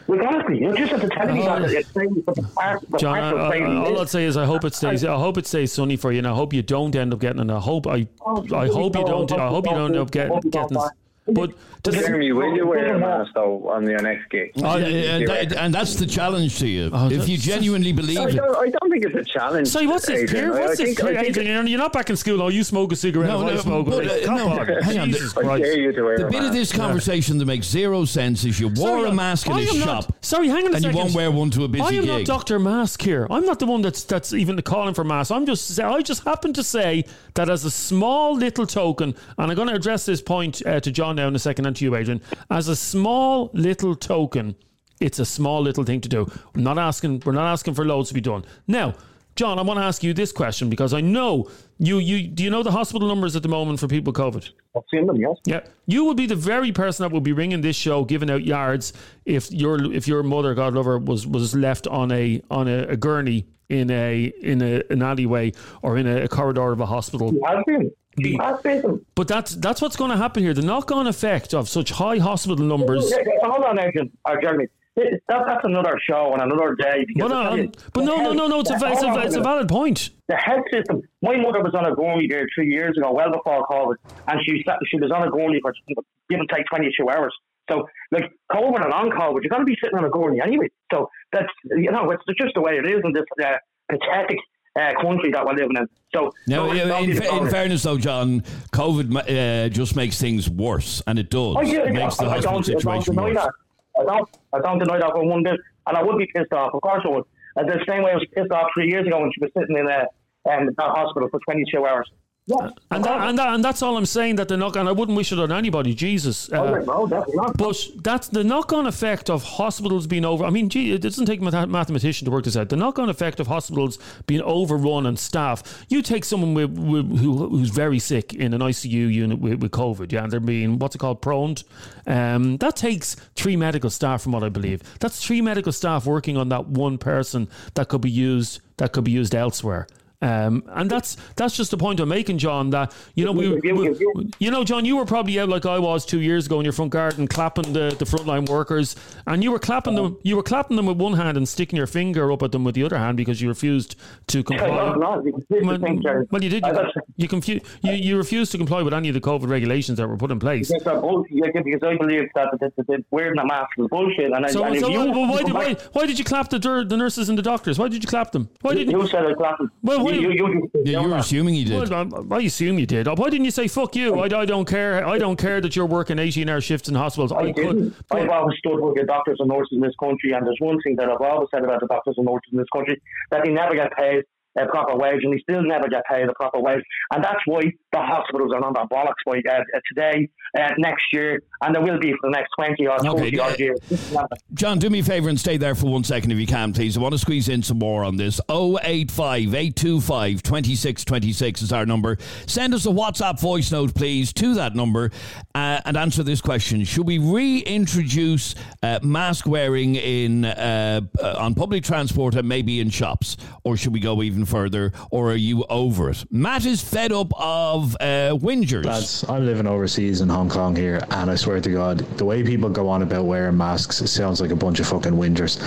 Honestly, you're just at the telling oh, me that it's saying that the part, the John, part I, saying I, all I'd say is I hope it stays. I hope it stays sunny for you, and I hope you don't end up getting. And I hope I, Oh, I hope you don't. I hope you don't end up getting. getting but does it, Jeremy, will you wear a mask though on your next gig? Uh, and, that- and that's the challenge to you. Oh, if you genuinely believe I it. don't, I don't think it's a challenge. sorry, what's this? Adrian. Pierre? I- I What's this? think- I Pierre? think- Adrian, you're not back in school. Oh, you smoke a cigarette. No, No, I smoke. but, Like, uh, Come no, on, hang on. Jesus I Christ. dare you to wear The a bit of this conversation that makes zero sense is you wore Sorry, a mask in I a am not- shop. sorry, hang on a and second. you won't wear one to a busy I am not. Doctor Mask here. I'm not the one that's that's even calling for mask. I'm just say- I just happen to say that as a small little token, and I'm going to address this point uh, to John now in a second and to you, Adrian. As a small little token, it's a small little thing to do. We're not asking. We're not asking for loads to be done now. John, I want to ask you this question because I know you. You do you know the hospital numbers at the moment for people with COVID? I've seen them, yes. Yeah, you would be the very person that would be ringing this show, giving out yards if your if your mother, God love her, was was left on a on a, a gurney in a in a, an alleyway or in a, a corridor of a hospital. He has been. Been. But that's that's what's going to happen here. The knock on effect of such high hospital numbers. Hold on, Adrian. Uh, Jeremy. That, that's another show and another day. But, I uh, you, but no, no, health- no, no. It's a, it's a, it's a valid point. the health system. My mother was on a gurney there three years ago, well before COVID, and she sat, she was on a gurney for give and take 22 hours. So, like COVID and on COVID, you're going to be sitting on a gurney anyway. So that's you know, it's just the way it is in this uh, pathetic uh, country that we're living in. So, Now, so in, in, fairness, though, John, COVID uh, just makes things worse, and it does. Oh, yeah, it makes the I, I don't, I don't situation deny worse. that. I don't, I don't deny that for one bit. And I would be pissed off. Of course I would. And the same way I was pissed off three years ago when she was sitting in a um, that hospital for 22 hours. Yeah. And that, and, that, and that's all I'm saying that the knock and I wouldn't wish it on anybody, Jesus. Oh, Uh, no, definitely not. But that's the knock-on effect of hospitals being over. I mean, gee, it doesn't take a math- mathematician to work this out. The knock-on effect of hospitals being overrun and staff. You take someone with, with, who, who's very sick in an ICU unit with, with COVID, yeah, and they're being what's it called, proned. Um, that takes three medical staff, from what I believe. That's three medical staff working on that one person that could be used that could be used elsewhere. Um, and that's that's just the point I'm making, John. That you know we, we you know, John, you were probably out like I was two years ago in your front garden, clapping the, the frontline workers, and you were clapping them. You were clapping them with one hand and sticking your finger up at them with the other hand because you refused to comply. No, no, you the Well, well, you did. You, you, confu- you you refused to comply with any of the COVID regulations that were put in place. Because, yeah, I believe that the, the, wearing a mask is bullshit. And, So, and so you, why, did, why, why did you clap the, the nurses and the doctors? Why did you clap them? Why did you you? said I clapped. Well, you why- You, you, you, Yeah, you're assuming he did. Well, I, I assume you did. Why didn't you say "fuck you"? I, I don't care. I don't care that you're working eighteen-hour shifts in hospitals. I, I didn't. could. I've always stood with the doctors and nurses in this country, and there's one thing that I've always said about the doctors and nurses in this country that they never get paid a proper wage, and they still never get paid a proper wage, and that's why the hospitals are on that bollocks by uh, uh, today, uh, next year, and there will be for the next twenty or Okay, forty uh, odd years. John, do me a favour and stay there for one second if you can, please. I want to squeeze in some more on this. 085 825 2626 is our number. Send us a WhatsApp voice note, please, to that number uh, and answer this question. Should we reintroduce uh, mask wearing in uh, uh, on public transport and maybe in shops? Or should we go even further? Or are you over it? Matt is fed up of uh, whingers. Lads, I'm living overseas in Hong Kong here, and I swear to God, the way people go on about wearing masks, it sounds like a bunch of fucking whingers.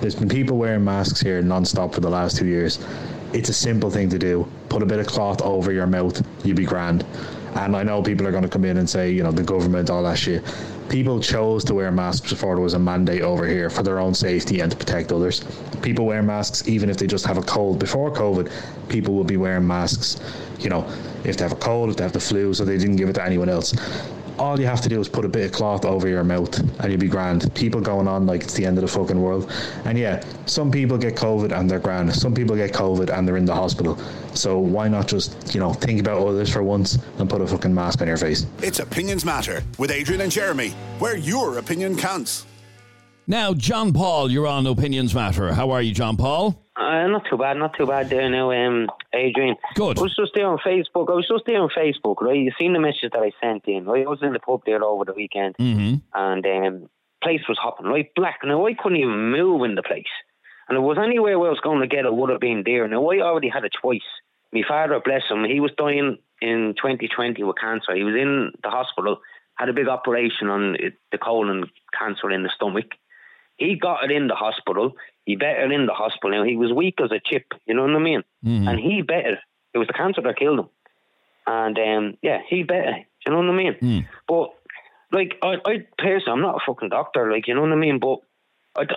There's been people wearing masks here non-stop for the last two years. It's a simple thing to do. Put a bit of cloth over your mouth, you'd be grand. And I know people are going to come in and say, you know, the government, all that shit. People chose to wear masks before there was a mandate over here for their own safety and to protect others. People wear masks even if they just have a cold. Before COVID, people would be wearing masks, you know, if they have a cold, if they have the flu, so they didn't give it to anyone else. All you have to do is put a bit of cloth over your mouth and you'll be grand. People going on like it's the end of the fucking world. And yeah, some people get COVID and they're grand. Some people get COVID and they're in the hospital. So why not just, you know, think about others for once and put a fucking mask on your face? It's Opinions Matter with Adrian and Jeremy, where your opinion counts. Now, John Paul, you're on Opinions Matter. How are you, John Paul? Uh, not too bad, not too bad there now, um, Adrian. Good. I was just there on Facebook. I was just there on Facebook, right? You seen the message that I sent in, right? I was in the pub there over the weekend, Mm-hmm. and um, place was hopping right black. Now I couldn't even move in the place, and it was anywhere where I was going to get it would have been there. Now I already had it twice. My father, bless him, he was dying in 2020 with cancer. He was in the hospital, had a big operation on the colon cancer in the stomach. He got it in the hospital. He better in the hospital. Now he was weak as a chip, you know what I mean? And he better. It was the cancer that killed him. And um, yeah, he better. You know what I mean? But like, I, I personally, I'm not a fucking doctor. Like, you know what I mean? But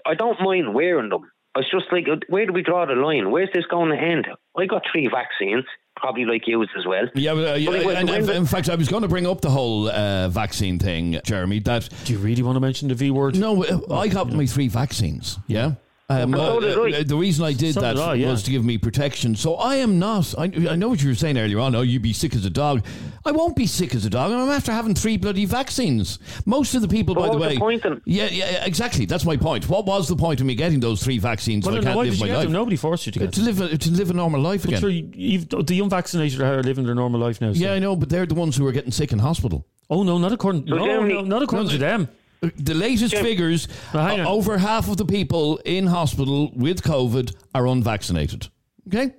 I don't mind wearing them. It's just like, where do we draw the line? Where's this going to end? I got three vaccines, probably like yours as well. Yeah, but, uh, yeah, But it was- and, in, fact, I was going to bring up the whole uh, vaccine thing, Jeremy. That Do you really want to mention the V word? no, uh, I got my three vaccines. Yeah. Um, Well, so uh, did I. uh, the reason I did So that did I, yeah. was to give me protection. So I am not. I, I know what you were saying earlier on. Oh, you'd be sick as a dog. I won't be sick as a dog. I'm after having three bloody vaccines. Most of the people, But by the was way, the point then? yeah, yeah, yeah, exactly. That's my point. What was the point of me getting those three vaccines? Well, so I then can't why live did you my get life. them? Nobody forced you to Uh, get to them. live a, to live a normal life But again. sure, you- you've, the unvaccinated are living their normal life now. so- yeah, I know, but they're the ones who are getting sick in hospital. Oh no, not according. So no, no, not according No, to them. The latest Jim- figures, uh, over half of the people in hospital with COVID are unvaccinated. Okay?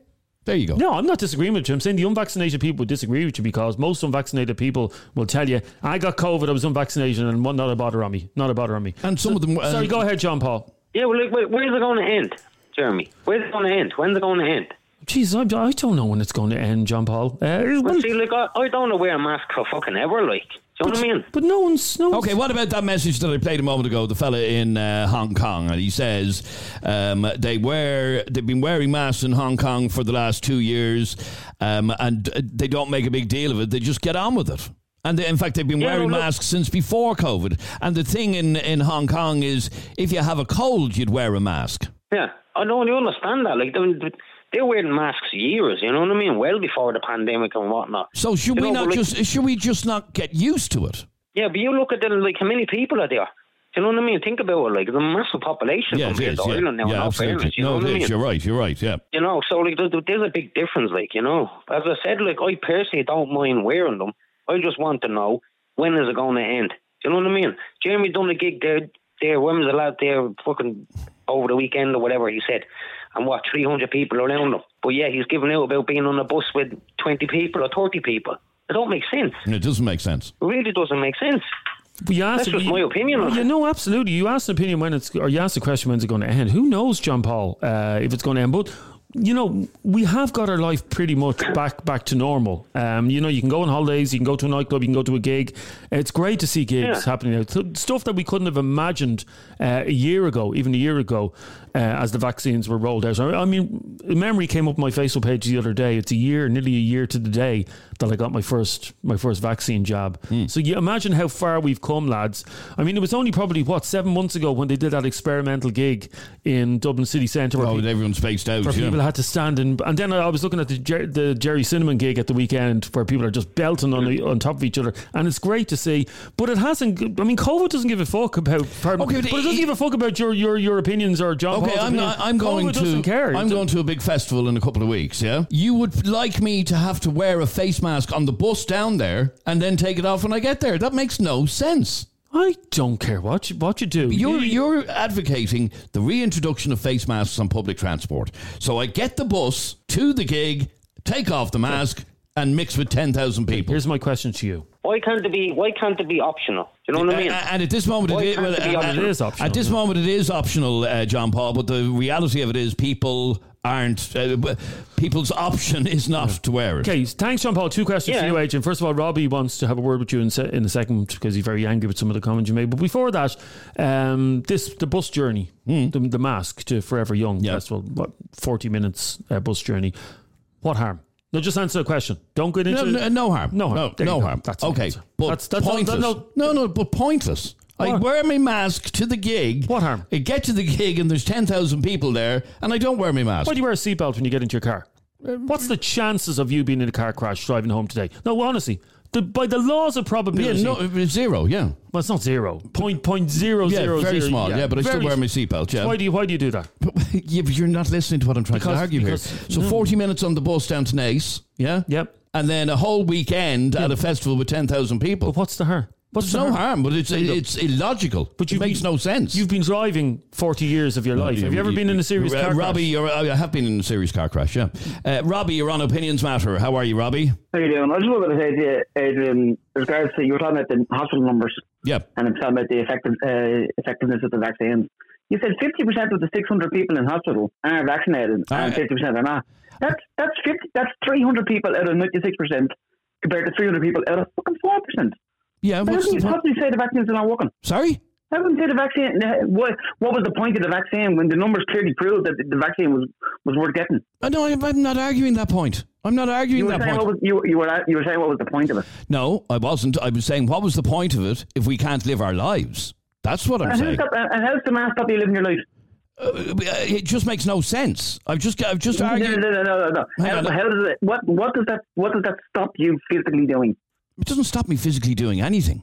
There you go. No, I'm not disagreeing with you. I'm saying the unvaccinated people would disagree with you because most unvaccinated people will tell you, "I got COVID, I was unvaccinated, and not a bother on me, not a bother on me." And some of them. uh, Sorry, go ahead, John Paul. Yeah, well, like, where's it going to end, Jeremy? Where's it going to end? When's it going to end? Jeez, I, I don't know when it's going to end, John Paul. Uh, Well, well, see, like, I, I don't know wear a mask for fucking ever, like. Do you know what I mean? but no one's no. One's, Okay, what about that message that I played a moment ago? The fella in uh, Hong Kong, and he says um, they wear they've been wearing masks in Hong Kong for the last two years, um, and uh, they don't make a big deal of it. They just get on with it. And they, in fact, they've been Yeah, wearing look- masks since before COVID. And the thing in, in Hong Kong is, if you have a cold, you'd wear a mask. Yeah, I know, you understand that. Like, they, they're wearing masks years, you know what I mean? Well before the pandemic and whatnot. So should You we know, not but like- just should we just not get used to it? Yeah, but you look at them, like, how many people are there? You know what I mean? Think about it, like, a massive population Yeah, compared is. to Yeah, Ireland now, yeah absolutely. fairness, you know No, what it I is. mean? You're right. You're right. Yeah. You know, so like there's, there's a big difference, like you know. As I said, like I personally don't mind wearing them. I just want to know when is it going to end. You know what I mean? Jeremy done a gig there. There, when was the lad there? Fucking over the weekend or whatever he said, and what 300 people around him. But yeah, he's giving out about being on a bus with 20 people or 30 people. It don't make sense. It doesn't make sense. It really doesn't make sense. But you asked, That's just you- my opinion on You it. know, absolutely. You asked an opinion when it's, or you asked the question when's it going to end. Who knows, John Paul, uh, if it's going to end? But you know, we have got our life pretty much back back to normal. Um, you know, you can go on holidays, you can go to a nightclub, you can go to a gig. It's great to see gigs Yeah. happening now. Th- Stuff that we couldn't have imagined uh, a year ago, even a year ago, uh, as the vaccines were rolled out. I I mean, a memory came up on my Facebook page the other day. It's a year, nearly a year to the day that I got my first my first vaccine jab. So you imagine how far we've come, lads. I mean, it was only probably what seven months ago when they did that experimental gig in Dublin city centre. where Oh, pe- everyone's spaced out. where yeah. Had to stand in, and then I was looking at the Jer- the Gerry Cinnamon gig at the weekend where people are just belting on the, on top of each other, and it's great to see. But it hasn't. I mean, COVID doesn't give a fuck about. Pardon, Okay, but, but it doesn't it- give a fuck about your your, your opinions or John. Okay, Paul's I'm not, I'm going COVID to care. I'm going to a big festival in a couple of weeks. Yeah, you would like me to have to wear a face mask on the bus down there and then take it off when I get there? That makes no sense. I don't care what you, what you do. You're you're advocating the reintroduction of face masks on public transport. So I get the bus to the gig, take off the mask, and mix with ten thousand people. Here's my question to you. Why can't it be? Why can't it be optional? Do you know what I mean? Uh, and at this moment, Why it is, can't well, it be uh, optional? It is optional. At this moment, it is optional, uh, John Paul. But the reality of it is, people aren't. Uh, people's option is not to wear it. Okay, thanks, John Paul. Two questions for you, Agent. First of all, Robbie wants to have a word with you in, se- in a second because he's very angry with some of the comments you made. But before that, um, this the bus journey, the, the mask to Forever Young. Yeah. Festival, what forty minutes uh, bus journey? What harm? No, just answer the question. Don't get into No, no, no harm. No harm. No, no harm. That's okay. answer. But That's- that's pointless. no- no, no, but pointless. I wear my mask to the gig. What harm? I get to the gig and there's 10,000 people there and I don't wear my mask. Why do you wear a seatbelt when you get into your car? Uh, What's the chances of you being in a car crash driving home today? No, honestly, the, by the laws of yeah, probability, no, it's uh, zero, yeah. well, it's not zero. Point point zero Yeah, zero very zero- small, yeah, but I still very wear my seatbelt, yeah. Why do you why do you do that? yeah, but you're not listening to what I'm trying Because- to argue because- here. So no. 40 minutes on the bus down to Naas, yeah? Yep. And then a whole weekend at a festival with 10,000 people. But what's the harm? What's There's the no harm, but it's There it's illogical. But it you've makes been- no sense. You've been driving forty years of your life. Have you ever been in a serious Uh, car crash? Robbie, you're, I have been in a serious car crash, yeah. Uh, Robbie, you're on Opinions Matter. How are you, Robbie? How are you doing? I just wanted to say to you, Adrian, regards to you were talking about the hospital numbers Yeah, and I'm talking about the effective, uh, effectiveness of the vaccines. You said 50% of the 600 people in hospital are vaccinated Ah, and 50% are not. That's that's 50, that's 300 people out of 96% compared to 300 people out of fucking 4%. Yeah, How what's can, you, point? say the vaccines are not working? Sorry? How can you say the vaccine? What, what was the point of the vaccine when the numbers clearly proved that the vaccine was, was worth getting? Uh, no, I'm, not arguing that point. I'm not arguing that point. was, you, you, were, you were saying what was the point of it? no, I wasn't. I was saying, what was the point of it if we can't live our lives? That's what I'm And, saying. how's that, and how's the mask stop you living your life? Uh, it just makes no sense. I've just, I've just argued. no, no, no, no, no. How, how does it? What what does that what does that stop you physically doing? It doesn't stop me physically doing anything.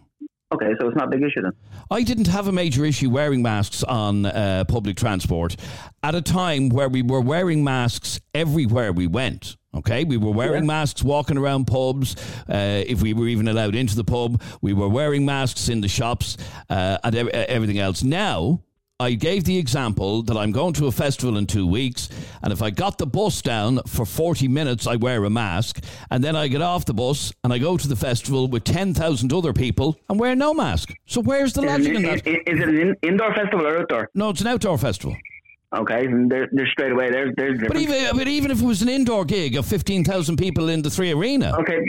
Okay, so it's not a big issue then. I didn't have a major issue wearing masks on uh, public transport at a time where we were wearing masks everywhere we went. Okay, we were wearing masks walking around pubs. Uh, if we were even allowed into the pub, we were wearing masks in the shops uh, and ev- everything else. Now, I gave the example that I'm going to a festival in two weeks, and if I got the bus down for 40 minutes, I wear a mask, and then I get off the bus and I go to the festival with 10,000 other people and wear no mask. So where's the logic in that? is it an in, indoor festival or outdoor? No, it's an outdoor festival. Okay, and they're, they're straight away. There's there's But even, but even if it was an indoor gig of 15,000 people in the 3Arena, Okay,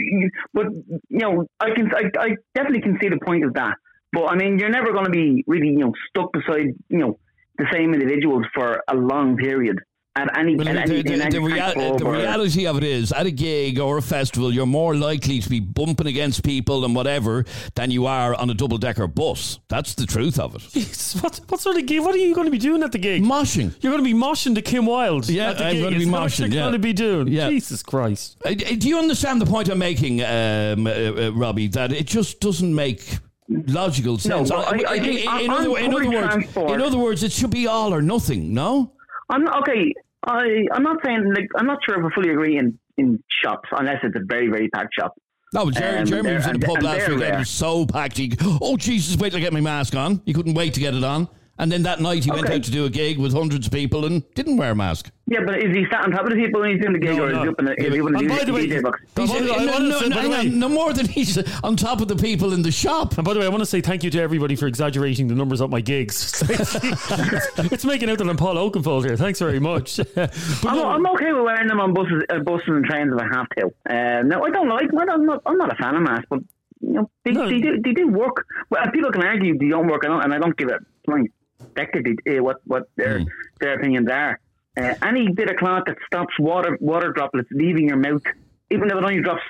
but you know, I can I, I definitely can see the point of that. But I mean, you're never going to be really you know stuck beside you know the same individuals for a long period at any Well, at the, any, the- the any rea- the uh, reality of it is, at a gig or a festival, you're more likely to be bumping against people and whatever than you are on a double decker bus. That's the truth of it. Jeez, what, what sort of gig? What are you going to be doing at the gig? Moshing. You're going to be moshing to Kim Wilde. Yeah, at the I'm gig. going to be Is that what moshing. You're Yeah. going to be doing. Yeah. Jesus Christ. Uh, Do you understand the point I'm making, um, uh, uh, Robbie? That it just doesn't make logical sense. well, I- I in, think in- in other, in other words, in other words, it should be all or nothing. No. I'm not, okay. I I'm not saying like I'm not sure if I fully agree in in shops unless it's a very very packed shop. No, but Jeremy, Um, Jeremy was in and- the pub and last they're weekend. He was so packed. He, oh, Jesus, wait till I get my mask on. He couldn't wait to get it on. And then that night he went out to do a gig with hundreds of people and didn't wear a mask. Yeah, but is he sat on top of the people when he's doing the gig, No, or is no. he up in the, is he up in the And DJ, by the way, DJ box? He's- By the way, I no, no, say, by hang on, no more than he's on top of the people in the shop. And by the way, I want to say thank you to everybody for exaggerating the numbers of my gigs. it's making out that I'm Paul Oakenfold here. Thanks very much. But I'm, no- I'm okay with wearing them on buses, uh, buses and trains if I have to. Uh, no, I don't like. them. I'm not. I'm not a fan of masks, but you know, they, No. they do. They do work. Well, people can argue they don't work, and I don't, and I don't give a flying spectacle uh, what what their Hmm. their opinions are. Uh, any bit of cloth that stops water water droplets leaving your mouth, even if it only drops,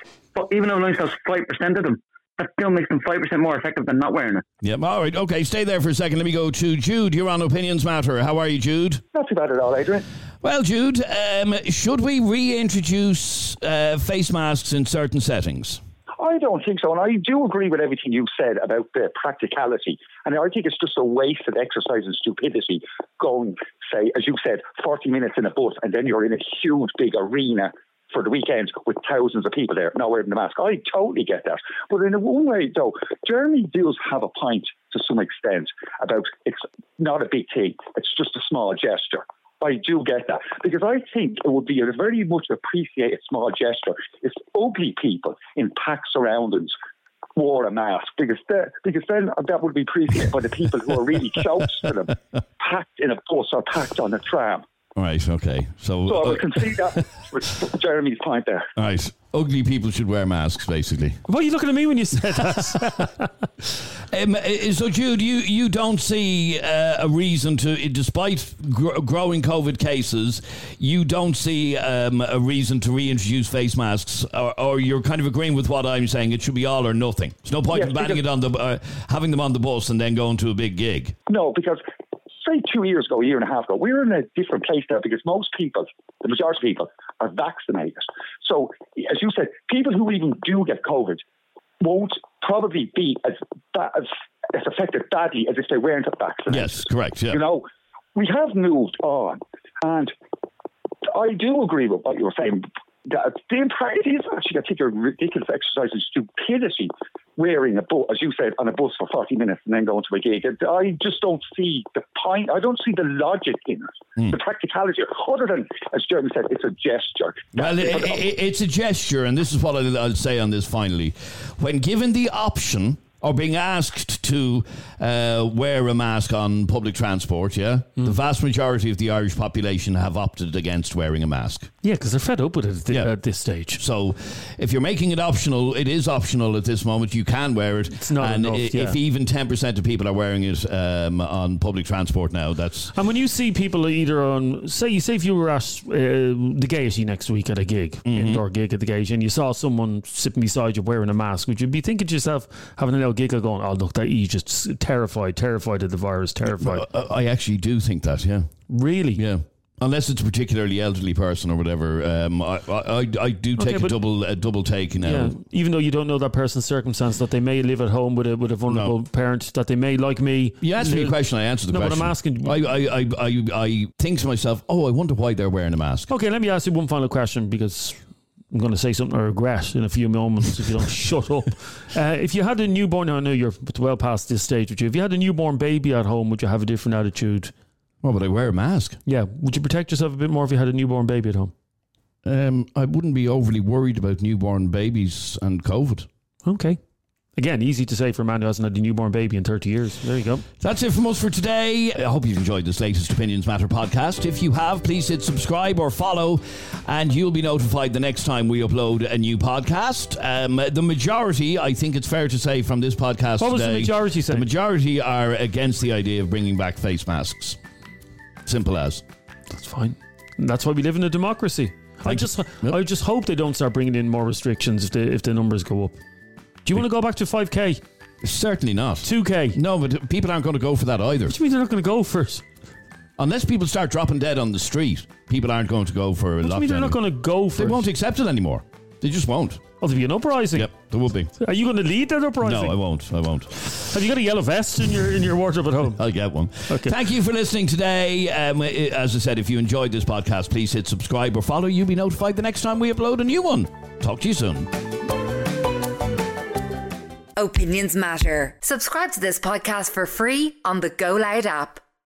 even if it only stops five percent of them, that still makes them five percent more effective than not wearing it. Yep. All right. Okay. Stay there for a second. Let me go to Jude. You're on Opinions Matter. How are you, Jude? Not too bad at all, Adrian. Well, Jude, um, should we reintroduce uh, face masks in certain settings? I don't think so, and I do agree with everything you've said about the practicality. And I think it's just a waste of exercise and stupidity going, say, as you said, 40 minutes in a bus, and then you're in a huge big arena for the weekend with thousands of people there not wearing the mask. I totally get that. But in a one way, though, Jeremy does have a point to some extent about it's not a big thing, it's just a small gesture. I do get that because I think it would be a very much appreciated small gesture if ugly people in packed surroundings wore a mask because the, because then that would be appreciated by the people who are really close to them, packed in a bus or packed on a tram. Right. Okay. So. So I uh, would concede that with Jeremy's point there. Right. Ugly people should wear masks, basically. Why are you looking at me when you said that? Um, uh, so, Jude, you, you don't see uh, a reason to, despite gr- growing COVID cases, you don't see um, a reason to reintroduce face masks, or, or you're kind of agreeing with what I'm saying. It should be all or nothing. There's no point Yes, in banning it on the, uh, having them on the bus and then going to a big gig. No, because say two years ago, a year and a half ago, we're in a different place now because most people, the majority of people, are vaccinated. So, as you said, people who even do get COVID won't probably be as as, as affected badly as if they weren't vaccinated. Yes, correct. Yeah. You know, we have moved on, and I do agree with what you were saying. That the it is actually, I think, a ridiculous exercise of stupidity wearing a bus, as you said, on a bus for 40 minutes and then going to a gig. I just don't see the point, I don't see the logic in it, Hmm. the practicality, other than, as Jeremy said, it's a gesture. Well, it, it, it's a gesture, and this is what I'll, I'll say on this finally. When given the option or being asked to uh, wear a mask on public transport, yeah, the vast majority of the Irish population have opted against wearing a mask. yeah, because they're fed up with it at, thi- at this stage. So, if you're making it optional, it is optional at this moment. You can wear it. It's not and enough, i- yeah. if even 10% of people are wearing it um, on public transport now, that's And when you see people either on, say, you say if you were at uh, the Gaiety next week at a gig, Mm-hmm. indoor gig at the Gaiety, and you saw someone sitting beside you wearing a mask, would you be thinking to yourself, having a little giggle, going, "Oh, look, that he's just terrified, terrified of the virus, terrified." I actually do think that, yeah. Really? Yeah. Unless it's a particularly elderly person or whatever, um, I, I, I- do Okay, take a double a double take now. Yeah, even though you don't know that person's circumstance, that they may live at home with a with a vulnerable parent, that they may like me. You asked me a question, I answered the no, question. but I'm asking. I, I, I, I, I think to myself, oh, I wonder why they're wearing a mask. Okay, let me ask you one final question because I'm going to say something I regret in a few moments if you don't shut up. Uh, if you had a newborn, I know you're well past this stage with you. If you had a newborn baby at home, would you have a different attitude? Well, would I wear a mask? Yeah. Would you protect yourself a bit more if you had a newborn baby at home? Um, I wouldn't be overly worried about newborn babies and COVID. Okay. Again, easy to say for a man who hasn't had a newborn baby in 30 years. There you go. That's it from us for today. I hope you've enjoyed this latest Opinions Matter podcast. If you have, please hit subscribe or follow, and you'll be notified the next time we upload a new podcast. Um, the majority, I think it's fair to say, from this podcast What was the majority saying? The majority are against the idea of bringing back face masks. Simple as. That's fine. And that's why we live in a democracy. I just, I just hope they don't start bringing in more restrictions if the if the numbers go up. Do you want to go back to 5k? Certainly not. 2k? No, but people aren't going to go for that either. What do you mean they're not going to go for it? Unless people start dropping dead on the street, people aren't going to go for a What do you mean they're not going to go for They it? won't accept it anymore. They just won't. Oh, there'll be an uprising. Yep, there will be. Are you going to lead that uprising? No, I won't. I won't. Have you got a yellow vest in your in your wardrobe at home? I'll get one. Okay. Thank you for listening today. Um, i- as I said, if you enjoyed this podcast, please hit subscribe or follow. You'll be notified the next time we upload a new one. Talk to you soon. Opinions matter. Subscribe to this podcast for free on the Go Loud app.